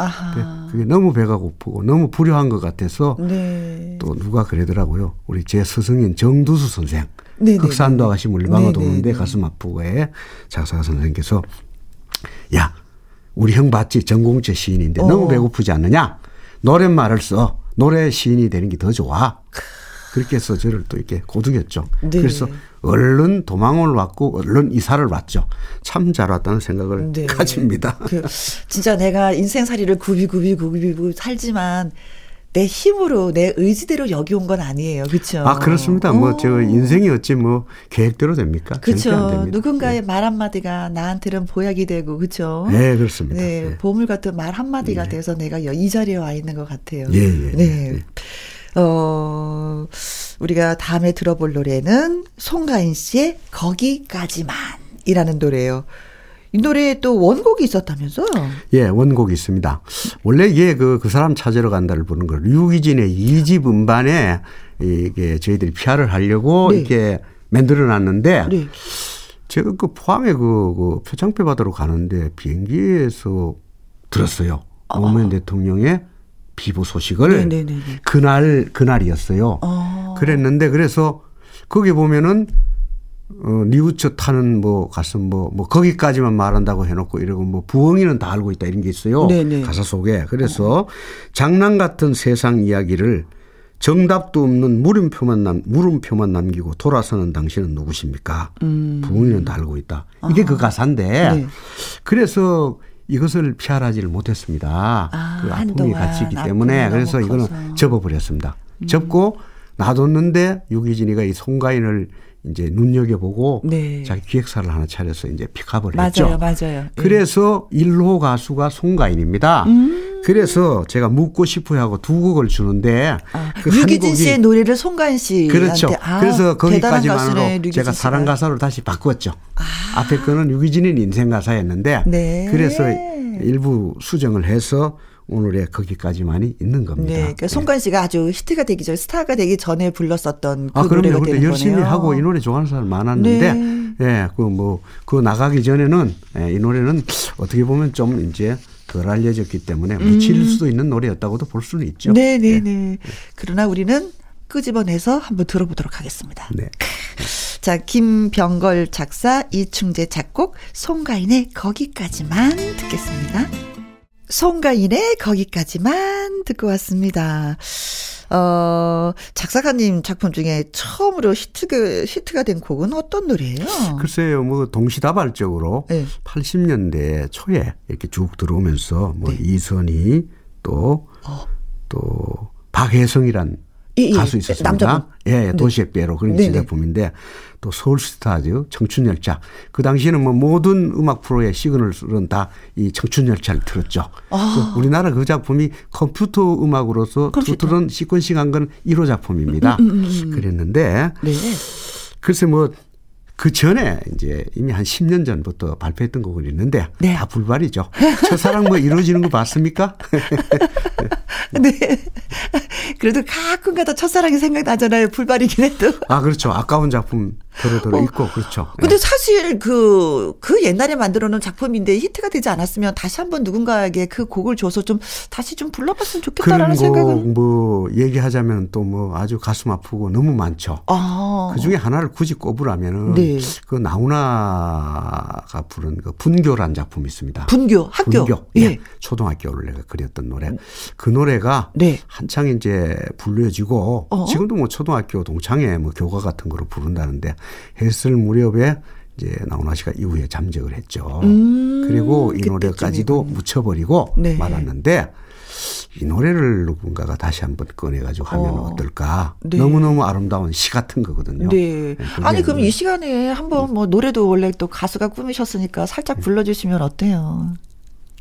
그게 너무 배가 고프고 너무 불효한 것 같아서 네. 또 누가 그러더라고요. 우리 제 스승인 정두수 선생. 네, 네 흑산도 네. 아가씨 물방울 도는데 가슴 아프고에 작사가 선생님께서 야 우리 형 봤지 전공채 시인인데 어. 너무 배고프지 않느냐 노랫말을 써 노래 시인이 되는 게 더 좋아. 그렇게 해서 저를 또 이렇게 고등했죠. 네. 그래서 얼른 도망을 왔고 얼른 이사를 왔죠. 참 잘 왔다는 생각을 네. 가집니다. 그 진짜 내가 인생살이를 굽이굽이 굽이굽이 살지만 내 힘으로 내 의지대로 여기 온 건 아니에요. 그렇죠? 아, 그렇습니다. 뭐저 인생이 어찌 뭐 계획대로 됩니까? 그렇죠. 누군가의 네. 말 한마디가 나한테는 보약이 되고 그렇죠? 네, 그렇습니다. 네, 네. 보물 같은 말 한마디가 네. 돼서 내가 이 자리에 와 있는 것 같아요. 예, 예. 네. 어, 우리가 다음에 들어볼 노래는 송가인 씨의 거기까지만이라는 노래예요. 이 노래에 또 원곡이 있었다면서요? 예, 원곡이 있습니다. 원래 이게 그, 그 사람 찾으러 간다를 부르는 걸 유기진의 이집 음반에 이게 저희들이 피아를 하려고 네. 이렇게 만들어 놨는데 네. 제가 그 포항에 그, 그 표창표 받으러 가는데 비행기에서 들었어요. 아. 노무현 대통령의 비보 소식을 네네네. 네, 네, 네. 그날 그날이었어요. 어. 그랬는데 그래서 거기 보면은 어, 니우처 타는 뭐 가서 뭐, 뭐 거기까지만 말한다고 해놓고 이러고 뭐 부엉이는 다 알고 있다 이런 게 있어요. 네네. 가사 속에. 그래서 어. 장난 같은 세상 이야기를 정답도 없는 물음표만 남, 물음표만 남기고 돌아서는 당신은 누구십니까? 음. 부엉이는 다 알고 있다. 이게 그 가사인데 네. 그래서 이것을 피할하지를 못했습니다. 아, 그 아픔이 같이 있기 때문에 그래서 이거는 접어버렸습니다. 음. 접고 놔뒀는데 유기진이가 이 송가인을 이제 눈여겨보고 네. 자기 기획사를 하나 차려서 이제 픽업을 맞아요, 했죠. 맞아요. 그래서 네. 1호 가수가 송가인입니다. 음. 그래서 제가 묻고 싶어 하고 두 곡을 주는데 아, 그 유기진 씨의 노래를 송가인 씨 그렇죠. 아, 그래서 거기까지만으로 제가 사랑 가사로 다시 바꿨죠. 아. 앞에 거는 유기진의 인생 가사였는데 네. 그래서 일부 수정을 해서 오늘의 거기까지만이 있는 겁니다. 네, 그러니까 송관 씨가 아주 히트가 되기 전 스타가 되기 전에 불렀었던 그 아, 노래가 되는 열심히 거네요. 하고 이 노래 좋아하는 사람 많았는데, 네. 예, 그 뭐 그 나가기 전에는 예, 이 노래는 어떻게 보면 좀 이제 덜 알려졌기 때문에 묻힐 음. 수도 있는 노래였다고도 볼 수는 있죠. 네, 네, 예. 네. 그러나 우리는 끄집어내서 한번 들어보도록 하겠습니다. 네. 자, 김병걸 작사, 이충재 작곡, 송가인의 거기까지만 듣겠습니다. 송가인의 거기까지만 듣고 왔습니다. 어, 작사가님 작품 중에 처음으로 히트가, 히트가 된 곡은 어떤 노래예요? 글쎄요, 뭐, 동시다발적으로 네. 80년대 초에 이렇게 쭉 들어오면서 뭐, 네. 이선희 또, 어. 또, 박혜성이란 예, 예. 가수 있었습니다. 남자분. 예, 예 네. 도시의 배로 그런 네, 네. 제작품인데 또 서울스타즈 청춘열차 그 당시에는 뭐 모든 음악 프로의 시그널은 다 이 청춘열차를 틀었죠. 아. 우리나라 그 작품이 컴퓨터 음악으로서 두드런 시퀀싱 한 건 1호 작품입니다. 음, 음, 음, 음. 그랬는데 네. 글쎄 뭐 그 전에 이제 이미 한 10년 전부터 발표했던 곡은 있는데 네. 다 불발이죠. 첫사랑 뭐 이루어지는 거 봤습니까? 네. 그래도 가끔가다 첫사랑이 생각나잖아요. 불발이긴 해도. 아, 그렇죠. 아까운 작품 도로도로 어. 있고 그렇죠. 근데 네. 사실 그그 그 옛날에 만들어 놓은 작품인데 히트가 되지 않았으면 다시 한번 누군가에게 그 곡을 줘서 좀 다시 좀 불러봤으면 좋겠다라는 생각은 뭐 얘기하자면 또 뭐 아주 가슴 아프고 너무 많죠. 아. 그 중에 하나를 굳이 꼽으라면은 네. 그 나훈아가 부른 그 분교란 작품이 있습니다. 분교 학교 분교 예. 네. 초등학교를 내가 그렸던 노래 그 노래가 네. 한창 이제 불려지고 어? 지금도 뭐 초등학교 동창회 뭐 교과 같은 거로 부른다는데 했을 무렵에 이제 나훈아 씨가 이후에 잠적을 했죠. 음, 그리고 이 노래까지도 묻혀버리고 네. 말았는데 이 노래를 누군가가 다시 한번 꺼내가지고 하면 어. 떨까 네. 너무너무 아름다운 시 같은 거거든요. 네. 네 아니, 그럼 이 시간에 한번 뭐 노래도 원래 또 가수가 꾸미셨으니까 살짝 불러주시면 어때요?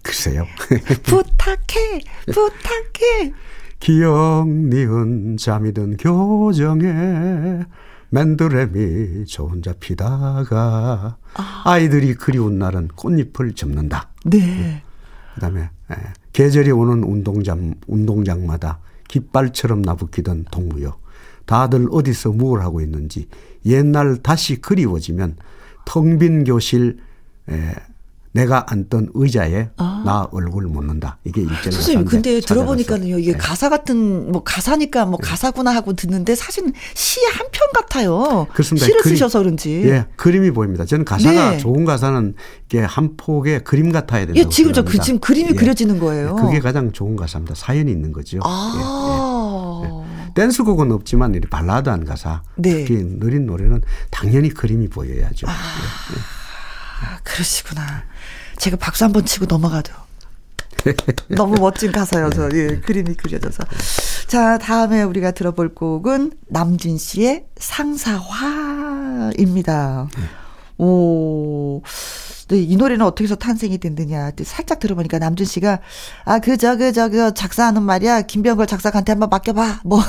글쎄요. 부탁해, 부탁해. 기억 니은 잠이 든 교정에 맨드레미 저 혼자 피다가 아. 이들이 그리운 날은 꽃잎을 접는다. 네. 그다음에 예, 계절이 오는 운동장 운동장마다 깃발처럼 나부끼던 동무여. 다들 어디서 무엇 하고 있는지 옛날 다시 그리워지면 텅 빈 교실 에, 내가 앉던 의자에 아. 나 얼굴 묻는다. 이게 일제 선생님 근데 들어보니까는요 이게 네. 가사 같은 뭐 가사니까 뭐 네. 가사구나 하고 듣는데 사실은 시 한 편 같아요. 그렇습니다. 시를 그림, 쓰셔서 그런지. 예, 그림이 보입니다. 저는 가사가 네. 좋은 가사는 이게 한 폭의 그림 같아야 된다. 예, 지금 저 그, 지금 그림이 예. 그려지는 거예요. 그게 가장 좋은 가사입니다. 사연이 있는 거죠. 아. 예, 예. 예. 댄스곡은 없지만 이 발라드한 가사, 네. 특히 느린 노래는 당연히 그림이 보여야죠. 아. 예, 예. 아, 그러시구나. 제가 박수 한번 치고 넘어가도 너무 멋진 가사여서 예, 그림이 그려져서 자 다음에 우리가 들어볼 곡은 남진 씨의 상사화입니다. 네. 오 네, 이 노래는 어떻게 해서 탄생이 됐느냐. 살짝 들어보니까 남준 씨가, 아, 그, 저, 그, 저, 그, 작사하는 말이야. 김병걸 작사한테 한번 맡겨봐. 뭐.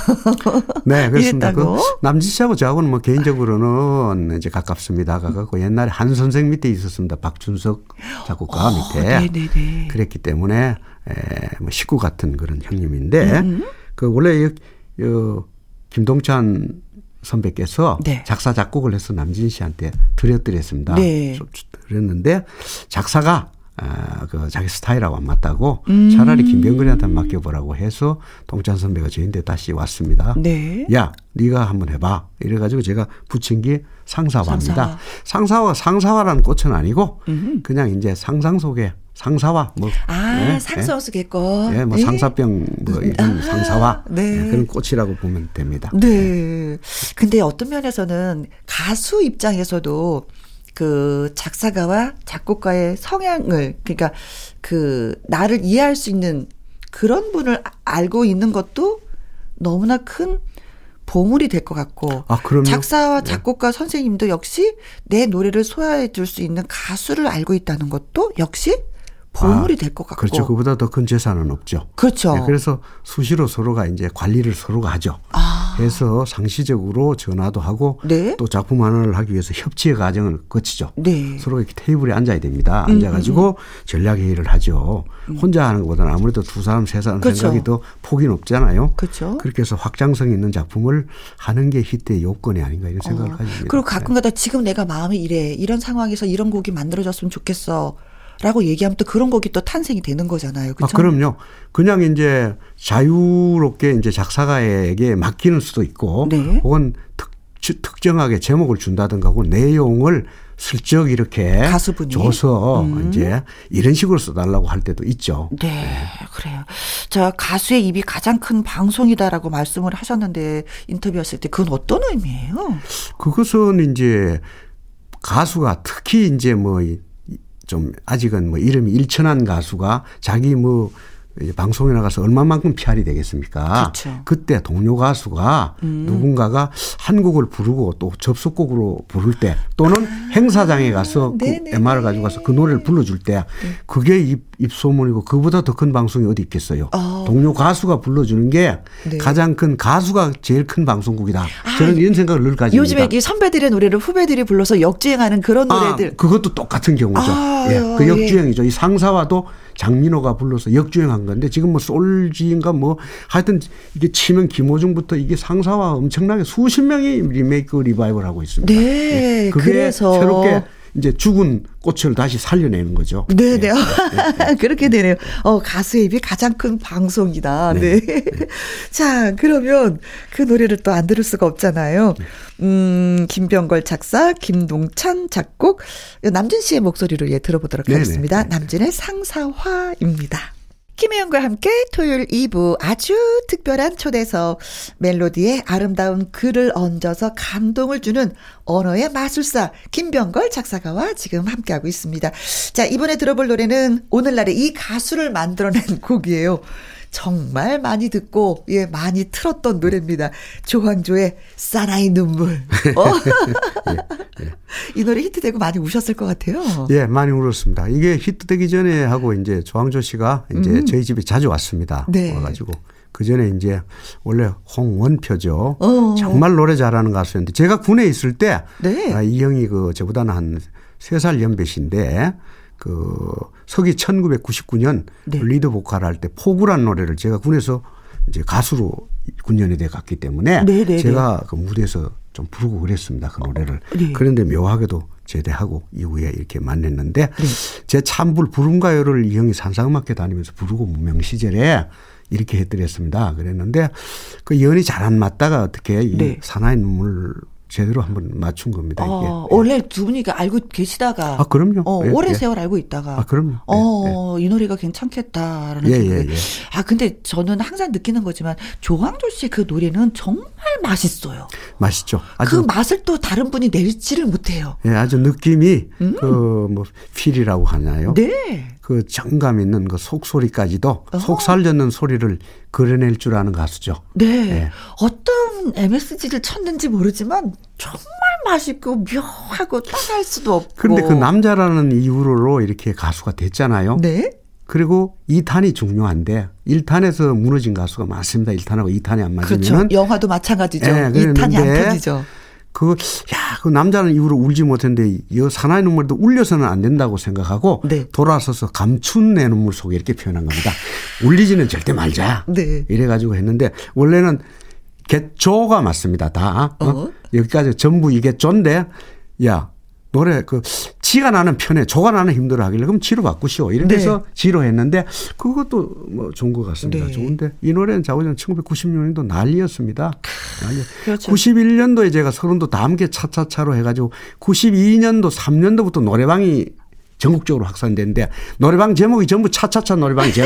네, 그렇습니다. 그 남준 씨하고 저하고는 뭐 개인적으로는 이제 가깝습니다. 가깝고 옛날에 한 선생 밑에 있었습니다. 박준석 작곡가 오, 어, 밑에. 네네네. 그랬기 때문에, 에, 뭐 식구 같은 그런 형님인데, 음. 그 원래, 여, 여, 김동찬 선배께서 네. 작사 작곡을 해서 남진 씨한테 드려드렸습니다. 네. 드렸는데 작사가 아, 그 자기 스타일하고 안 맞다고 음. 차라리 김병근이한테 맡겨보라고 해서 동찬 선배가 저희한테 다시 왔습니다. 네. 야, 네가 한번 해봐. 이래가지고 제가 붙인 게 상사화입니다. 상사화. 상사화, 상사화라는 꽃은 아니고 음흠. 그냥 이제 상상 속에 상사화 뭐 아, 네, 상사 쓰겠고. 예, 뭐 네. 상사병 뭐 이런 아, 상사화 네. 네. 그런 꽃이라고 보면 됩니다. 네. 근데 어떤 면에서는 가수 입장에서도 그 작사가와 작곡가의 성향을 그러니까 그 나를 이해할 수 있는 그런 분을 알고 있는 것도 너무나 큰 보물이 될 것 같고 아, 작사와 네. 작곡가 네. 선생님도 역시 내 노래를 소화해 줄 수 있는 가수를 알고 있다는 것도 역시 보물이 아, 될것 같고. 그렇죠. 그보다 더 큰 재산은 없죠. 그렇죠. 네, 그래서 수시로 서로가 이제 관리를 서로가 하죠. 아. 해서 상시적으로 전화도 하고 네? 또 작품 하나를 하기 위해서 협치의 과정을 거치죠. 네. 서로 이렇게 테이블에 앉아야 됩니다. 음, 앉아가지고 음, 음. 전략 회의를 하죠. 음. 혼자 하는 것보다는 아무래도 두 사람 세 사람 그렇죠. 생각이 더 폭이 높잖아요. 그렇죠. 그렇게 해서 확장성 있는 작품을 하는 게 히트의 요건이 아닌가 이런 생각을 어. 가집니다. 그리고 가끔가다 지금 내가 마음이 이래 이런 상황에서 이런 곡이 만들어졌으면 좋겠어. 라고 얘기하면 또 그런 곡이 또 탄생이 되는 거잖아요. 그렇죠? 아, 그럼요. 그냥 이제 자유롭게 이제 작사가에게 맡기는 수도 있고 네. 혹은 특, 특정하게 제목을 준다든가 하고 내용을 슬쩍 이렇게 가수분이? 줘서 음. 이제 이런 식으로 써달라고 할 때도 있죠. 네, 네, 그래요. 자 가수의 입이 가장 큰 방송이다라고 말씀을 하셨는데 인터뷰했을 때 그건 어떤 의미예요? 그것은 이제 가수가 특히 이제 뭐 좀 아직은 뭐 이름이 일천한 가수가 자기 뭐 방송에 나가서 얼마만큼 PR이 되겠습니까? 그렇죠. 그때 동료 가수가 음. 누군가가 한국을 부르고 또 접속곡으로 부를 때 또는 아. 행사장에 가서 그 MR을 가지고 가서 그 노래를 불러줄 때 네. 그게 입, 입소문이고 그보다 더 큰 방송이 어디 있겠어요. 어. 동료 가수가 불러주는 게 네. 가장 큰 가수가 제일 큰 방송국이다. 아, 저는 이런 생각을 늘 가집니다. 요즘에 이 선배들의 노래를 후배들이 불러서 역주행하는 그런 아, 노래들. 그것도 똑같은 경우죠. 아, 예. 그 역주행이죠. 예. 이 상사와도 장민호가 불러서 역주행한 건데 지금 뭐 솔지인가 뭐 하여튼 이게 치면 김호중부터 이게 상사와 엄청나게 수십 명이 리메이크 리바이벌 하고 있습니다. 네. 네. 그게 그래서 새롭게 이제 죽은 꽃을 다시 살려내는 거죠. 네네. 네. 네. 네. 그렇게 되네요. 어, 가수의 입이 가장 큰 방송이다. 네. 네. 자, 그러면 그 노래를 또 안 들을 수가 없잖아요. 음, 김병걸 작사, 김동찬 작곡, 남진 씨의 목소리로 예, 들어보도록. 하겠습니다. 남진의 상사화입니다. 김혜영과 함께 토요일 2부 아주 특별한 초대석 멜로디에 아름다운 글을 얹어서 감동을 주는 언어의 마술사 김병걸 작사가와 지금 함께하고 있습니다. 자, 이번에 들어볼 노래는 오늘날의 이 가수를 만들어낸 곡이에요. 정말 많이 듣고 예 많이 틀었던 노래입니다. 조황조의 사나이 눈물. 어? 예, 예. 이 노래 히트되고 많이 우셨을 것 같아요. 예, 많이 울었습니다. 이게 히트되기 전에 하고 이제 조황조 씨가 이제 음. 저희 집에 자주 왔습니다. 네. 와가지고 그 전에 이제 원래 홍원표죠. 어. 정말 노래 잘하는 가수였는데 제가 군에 있을 때 네. 아, 이 형이 그 저보다는 한세살 연배신데 그 서기 1999년 네. 리드 보컬 할 때 포구란 노래를 제가 군에서 이제 가수로 군연에 대 갔기 때문에 네네네. 네, 네. 제가 그 무대에서 좀 부르고 그랬습니다. 그 노래를. 네. 그런데 묘하게도 제대하고 이후에 이렇게 만났는데 네. 제 찬불 부름가요를 이 형이 산상맞게 다니면서 부르고 무명 시절에 이렇게 해드렸습니다. 그랬는데 그 연이 잘 안 맞다가 어떻게 이 네. 사나이 눈물 제대로 한번 맞춘 겁니다. 이게. 어, 원래 두 분이 알고 계시다가 아 그럼요. 어, 예, 오랜 예. 세월 알고 있다가 아 그럼요. 어, 예, 이 노래가 괜찮겠다라는 예, 생각이. 예, 예. 아 근데 저는 항상 느끼는 거지만 조항조 씨 그 노래는 정말 맛있어요. 맛있죠. 그 맛을 또 다른 분이 내지를 못해요. 예, 아주 느낌이 음. 그뭐 필이라고 하나요? 네. 그 정감 있는 그 속소리까지도 어. 속 살렸는 소리를 그려낼 줄 아는 가수죠. 네. 네. 어떤 MSG를 쳤는지 모르지만 정말 맛있고 묘하고 따라할 수도 없고. 그런데 그 남자라는 이유로 이렇게 가수가 됐잖아요. 네. 그리고 2탄이 중요한데 1탄에서 무너진 가수가 많습니다. 1탄하고 2탄이 안 맞으면. 그렇죠. 영화도 마찬가지죠. 네, 2탄이 안 터지죠. 그, 야, 그 남자는 이후로 울지 못했는데, 이 사나이 눈물도 울려서는 안 된다고 생각하고, 네. 돌아서서 감춘 내 눈물 속에 이렇게 표현한 겁니다. 울리지는 절대 말자. 네. 이래가지고 했는데, 원래는 개조가 맞습니다. 다. 어? 어? 여기까지 전부 이게 조인데, 야, 노래 그 지가 나는 편해 조가 나는 힘들어 하길래 그럼 지로 바꾸시오 이렇게 해서 네. 지로 했는데 그것도 뭐 좋은 것 같습니다. 네. 좋은데 이 노래는 자고전 1996년도 난리였습니다. 난리. 그렇죠. 91년도에 제가 서른도 다 함께 차차차로 해가지고 92년도 3년도부터 노래방이 전국적으로 확산됐는데 노래방 제목이 전부 차차차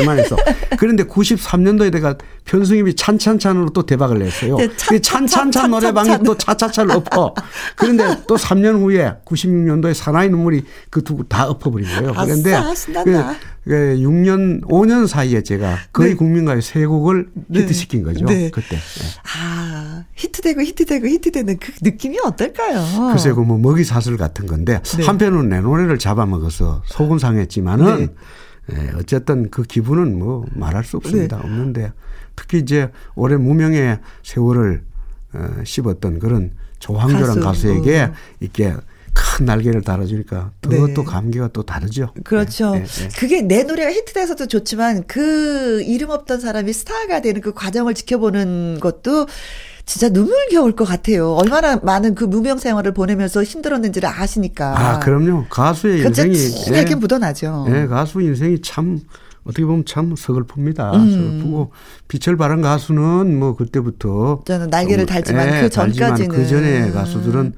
많이 했어. 그런데 93년도에 내가 편승엽이 찬찬찬으로 또 대박을 냈어요. 네, 찬, 찬찬찬 노래방이 또 차차차를 엎어. 그런데 또 3년 후에 96년도에 사나이 눈물이 그 두 다 엎어버린 거예요. 그런데 그 6년, 5년 사이에 제가 거의 네. 국민가요 세 곡을 네. 히트시킨 거죠. 네. 그때. 네. 아, 히트되고 히트되고 히트되는 그 느낌이 어떨까요? 글쎄, 그뭐 먹이 사슬 같은 건데 네. 한편으로는 내 노래를 잡아먹어서 속은 상했지만은 네. 예, 어쨌든 그 기분은 뭐 말할 수 없습니다. 네. 없는데 특히 이제 올해 무명의 세월을 어, 씹었던 그런 조황조란 가수. 가수에게 어. 이렇게 큰 날개를 달아주니까 그것도 네. 감기가 또 다르죠. 그렇죠. 네, 네, 네, 그게 내 노래가 히트돼서도 좋지만 그 이름 없던 사람이 스타가 되는 그 과정을 지켜보는 것도 진짜 눈물겨울 것 같아요. 얼마나 많은 그 무명 생활을 보내면서 힘들었는지를 아시니까. 아, 그럼요. 가수의 인생이. 진하게 예, 묻어나죠. 예, 가수 인생이 참 어떻게 보면 참 서글픕니다. 음. 서글프고 빛을 발한 가수는 뭐 그때부터 저는 날개를 달지만 예, 그 전까지는 그 전에 가수들은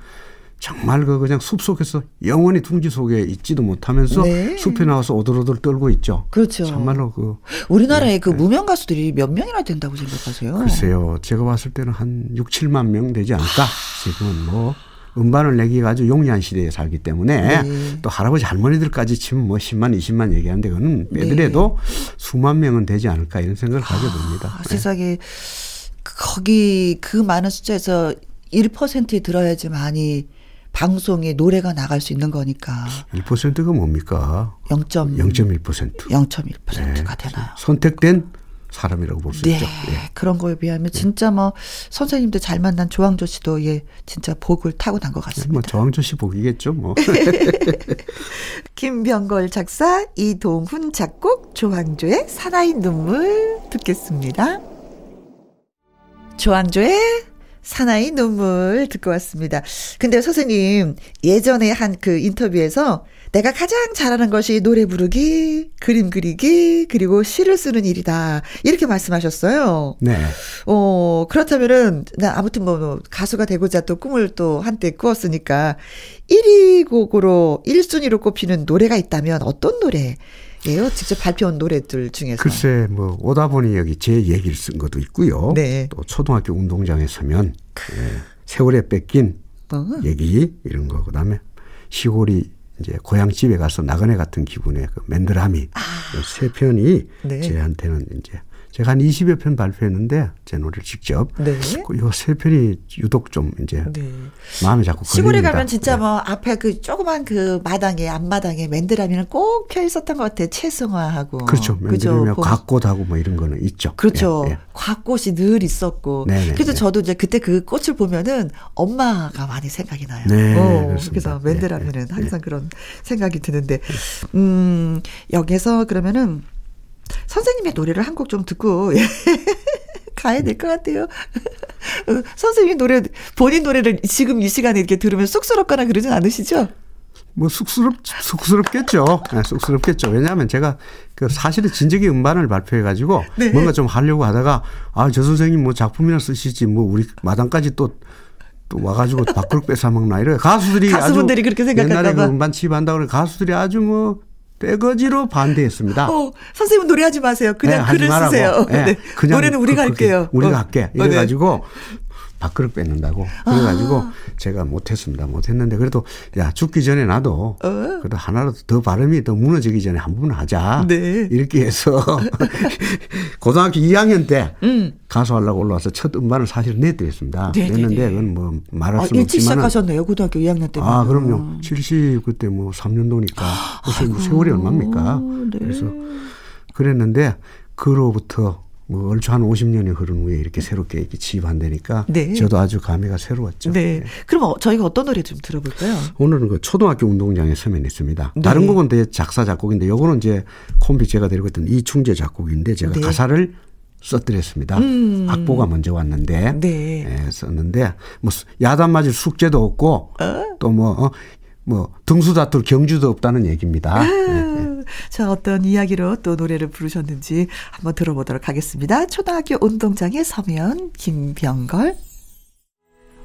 정말 그 그냥 숲 속에서 영원히 둥지 속에 있지도 못하면서 네. 숲에 나와서 오돌오돌 떨고 있죠. 그렇죠. 정말로 그 우리나라에 네. 그 무명 가수들이 몇 명이나 된다고 생각하세요? 글쎄요. 제가 봤을 때는 한 6, 7만 명 되지 않을까? 지금은 뭐 음반을 내기가 아주 용이한 시대에 살기 때문에 네. 또 할아버지 할머니들까지 치면 뭐 10만, 20만 얘기하는데 그거는 네. 빼더라도 네. 수만 명은 되지 않을까 이런 생각을 가게 됩니다. 아, 세상에 거기 그 많은 숫자에서 1%에 들어야지 많이 방송에 노래가 나갈 수 있는 거니까. 1%가 뭡니까? 0. 0.1%. 0.1%가 네. 되나요? 선택된 사람이라고 볼수 네, 있죠. 예. 그런 거에 비하면 진짜 뭐 선생님들 잘 만난 조항조 씨도 예 진짜 복을 타고난 것 같습니다. 뭐 조항조 씨 복이겠죠, 뭐. 김병걸 작사, 이동훈 작곡, 조항조의 사나이 눈물 듣겠습니다. 조항조의 사나이 눈물 듣고 왔습니다. 근데 선생님 예전에 한 그 인터뷰에서 내가 가장 잘하는 것이 노래 부르기, 그림 그리기, 그리고 시를 쓰는 일이다. 이렇게 말씀하셨어요. 네. 어, 그렇다면은, 나 아무튼 뭐, 뭐 가수가 되고자 또 꿈을 또 한때 꾸었으니까 1위 곡으로 1순위로 꼽히는 노래가 있다면 어떤 노래? 예요? 직접 발표한 노래들 중에서. 글쎄, 뭐, 오다 보니 여기 제 얘기를 쓴 것도 있고요. 네. 또 초등학교 운동장에 서면, 예, 세월에 뺏긴 어. 얘기, 이런 거. 그 다음에 시골이 이제 고향 집에 가서 나그네 같은 기분의 그 맨드라미. 아. 세 편이 네. 제한테는 이제 제가 한 20여 편 발표했는데 제 노래를 직접 네. 요세 편이 유독 좀 이제 네. 마음에 자꾸 시골에 걸립니다. 가면 진짜 네. 뭐 앞에 그 조그만 그 마당에 앞마당에 맨드라미는 꼭 펴 있었던 것 같아요. 채송화하고 그렇죠. 맨드라미 곽꽃하고 뭐 이런 거는 있죠. 그렇죠. 예, 예. 곽꽃이 늘 있었고 네네, 네, 그래서 네. 저도 이제 그때 그 꽃을 보면은 엄마가 많이 생각이 나요. 네, 어, 그래서 네, 맨드라미는 네, 항상 그런 생각이 드는데 음 여기서 그러면은 선생님의 노래를 한 곡 좀 듣고 가야 될 것 같아요. 어, 선생님 노래 본인 노래를 지금 이 시간에 이렇게 들으면 쑥스럽거나 그러진 않으시죠? 뭐 쑥스럽 쑥스럽겠죠. 네, 쑥스럽겠죠. 왜냐하면 제가 그 사실은 진적이 음반을 발표해 가지고 네. 뭔가 좀 하려고 하다가 아 저 선생님 뭐 작품이나 쓰시지 뭐 우리 마당까지 또 또 와가지고 밖으로 뺏어 먹나 이래 가수들이 가수분들이 그렇게 생각할까 옛날에 그 음반 취입한다고 그래 가수들이 아주 뭐 떼거지로 반대했습니다. 어, 선생님 노래하지 마세요. 그냥 네, 글을 쓰세요. 네. 네. 그냥 노래는 우리가 그, 할게요. 우리가 어. 할게. 네. 이래가지고 밥그릇 뺏는다고. 그래가지고 아. 제가 못했습니다. 못했는데 그래도 야 죽기 전에 나도 어. 그래도 하나라도 더 발음이 더 무너지기 전에 한 번 하자. 네. 이렇게 해서 고등학교 2학년 때 음. 가수하려고 올라와서 첫 음반을 사실 내드렸습니다. 네, 네 냈는데 네. 그건 뭐 말할 아, 수 아, 없지만 시작하셨네요. 고등학교 2학년 때. 아 그럼요. 70 그때 뭐 3년도니까 그래서 세월이 얼마입니까? 네. 그래서 그랬는데 그로부터 뭐 얼추 한 50년이 흐른 후에 이렇게 새롭게 이렇게 지입한다니까 네. 저도 아주 감회가 새로웠죠. 네. 네. 그럼 어, 저희가 어떤 노래 좀 들어볼까요? 오늘은 그 초등학교 운동장에 서면 있습니다. 네. 다른 곡은 대 작사 작곡인데 요거는 이제 콤비 제가 데리고 있던 이충재 작곡인데 제가 네. 가사를 써드렸습니다. 음. 악보가 먼저 왔는데 네. 예, 썼는데 뭐 야단 맞을 숙제도 없고 어? 또뭐 어, 뭐 등수 다툴 경주도 없다는 얘기입니다. 아, 네. 자 어떤 이야기로 또 노래를 부르셨는지 한번 들어보도록 하겠습니다. 초등학교 운동장에 서면 김병걸.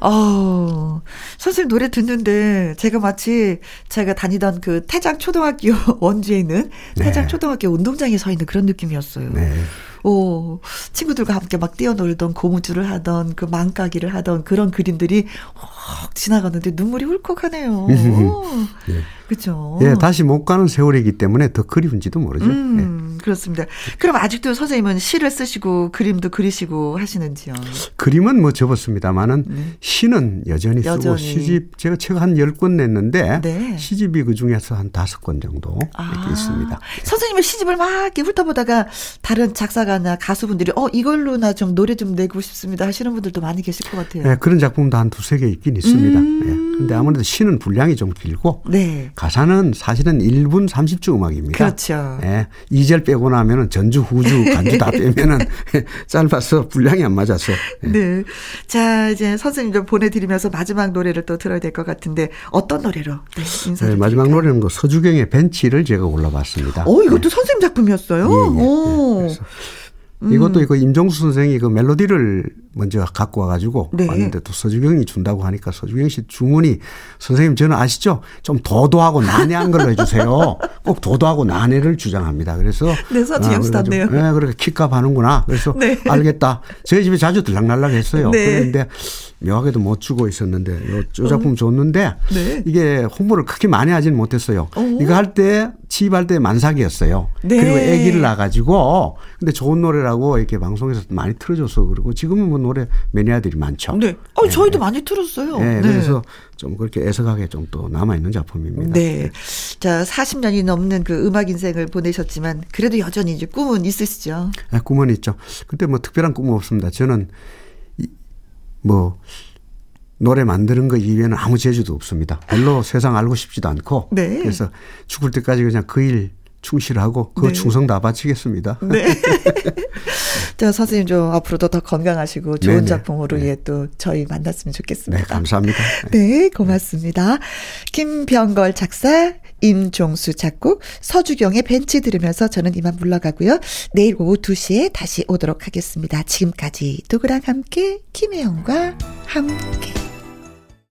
어, 선생님 노래 듣는데 제가 마치 제가 다니던 그 태장 초등학교 원주에 있는 태장 네. 초등학교 운동장에 서 있는 그런 느낌이었어요. 네. 오, 친구들과 함께 막 뛰어놀던 고무줄을 하던 그 망가기를 하던 그런 그림들이 확 지나가는데 눈물이 울컥하네요. 네. 그렇죠. 예, 다시 못 가는 세월이기 때문에 더 그리운지도 모르죠. 음, 네. 그렇습니다. 그럼 아직도 선생님은 시를 쓰시고 그림도 그리시고 하시는지요? 그림은 뭐 접었습니다만은 네. 시는 여전히, 여전히, 쓰고 시집 제가 책한 10권 냈는데 네. 시집이 그 중에서 한 5권 정도 아, 이렇게 있습니다. 선생님은 시집을 막 이렇게 훑어보다가 다른 작사가나 가수분들이 어 이걸로 나 좀 노래 좀 내고 싶습니다 하시는 분들도 많이 계실 것 같아요. 네, 그런 작품도 한 두세 개 있긴 있습니다. 음. 네. 그런데 아무래도 시는 분량이 좀 길고 네. 가사는 사실은 1분 30초 음악입니다. 그렇죠. 예. 2절 빼고 나면은 전주, 후주, 간주 다 빼면은 짧아서 분량이 안 맞아서. 예. 네. 자, 이제 선생님 좀 보내드리면서 마지막 노래를 또 들어야 될 것 같은데 어떤 노래로 네, 인사 네, 마지막 노래는 그 서주경의 벤치를 제가 올라봤습니다. 어, 이것도 네. 선생님 작품이었어요? 예, 예. 오. 예. 음. 이것도 이거 임종수 선생이 그 멜로디를 먼저 갖고 와가지고 네. 왔는데 또 서주경이 준다고 하니까 서주경 씨 주문이 선생님 저는 아시죠? 좀 도도하고 난해한 걸로 해주세요. 꼭 도도하고 난해를 주장합니다. 그래서 네, 서주경 씨 닿네요. 네, 그렇게 키값 하는구나. 그래서 네. 알겠다. 저희 집에 자주 들락날락 했어요. 네. 그런데 묘하게도 못 주고 있었는데 요, 요 작품 어. 줬는데 네. 이게 홍보를 크게 많이 하지는 못했어요. 오. 이거 할 때 취입할 때 만삭이었어요. 네. 그리고 아기를 낳아가지고 근데 좋은 노래라고 이렇게 방송에서 많이 틀어줘서 그러고 지금은 뭐 노래 매니아들이 많죠. 네. 어, 네. 저희도 많이 틀었어요. 네. 네. 그래서 좀 그렇게 애석하게 좀 또 남아있는 작품입니다. 네. 자, 40년이 넘는 그 음악 인생을 보내셨지만 그래도 여전히 이제 꿈은 있으시죠? 네, 꿈은 있죠. 근데 뭐 특별한 꿈은 없습니다. 저는 뭐 노래 만드는 거 이외에는 아무 재주도 없습니다. 별로 세상 알고 싶지도 않고. 네. 그래서 죽을 때까지 그냥 그 일 충실하고 그 네. 충성 다 바치겠습니다. 네. 자, 선생님 좀 앞으로도 더 건강하시고 좋은 네네. 작품으로 네. 예, 또 저희 만났으면 좋겠습니다. 네, 감사합니다. 네, 고맙습니다. 김병걸 작사, 임종수 작곡, 서주경의 벤치 들으면서 저는 이만 물러가고요. 내일 오후 2시에 다시 오도록 하겠습니다. 지금까지 누구랑 함께, 김혜영과 함께.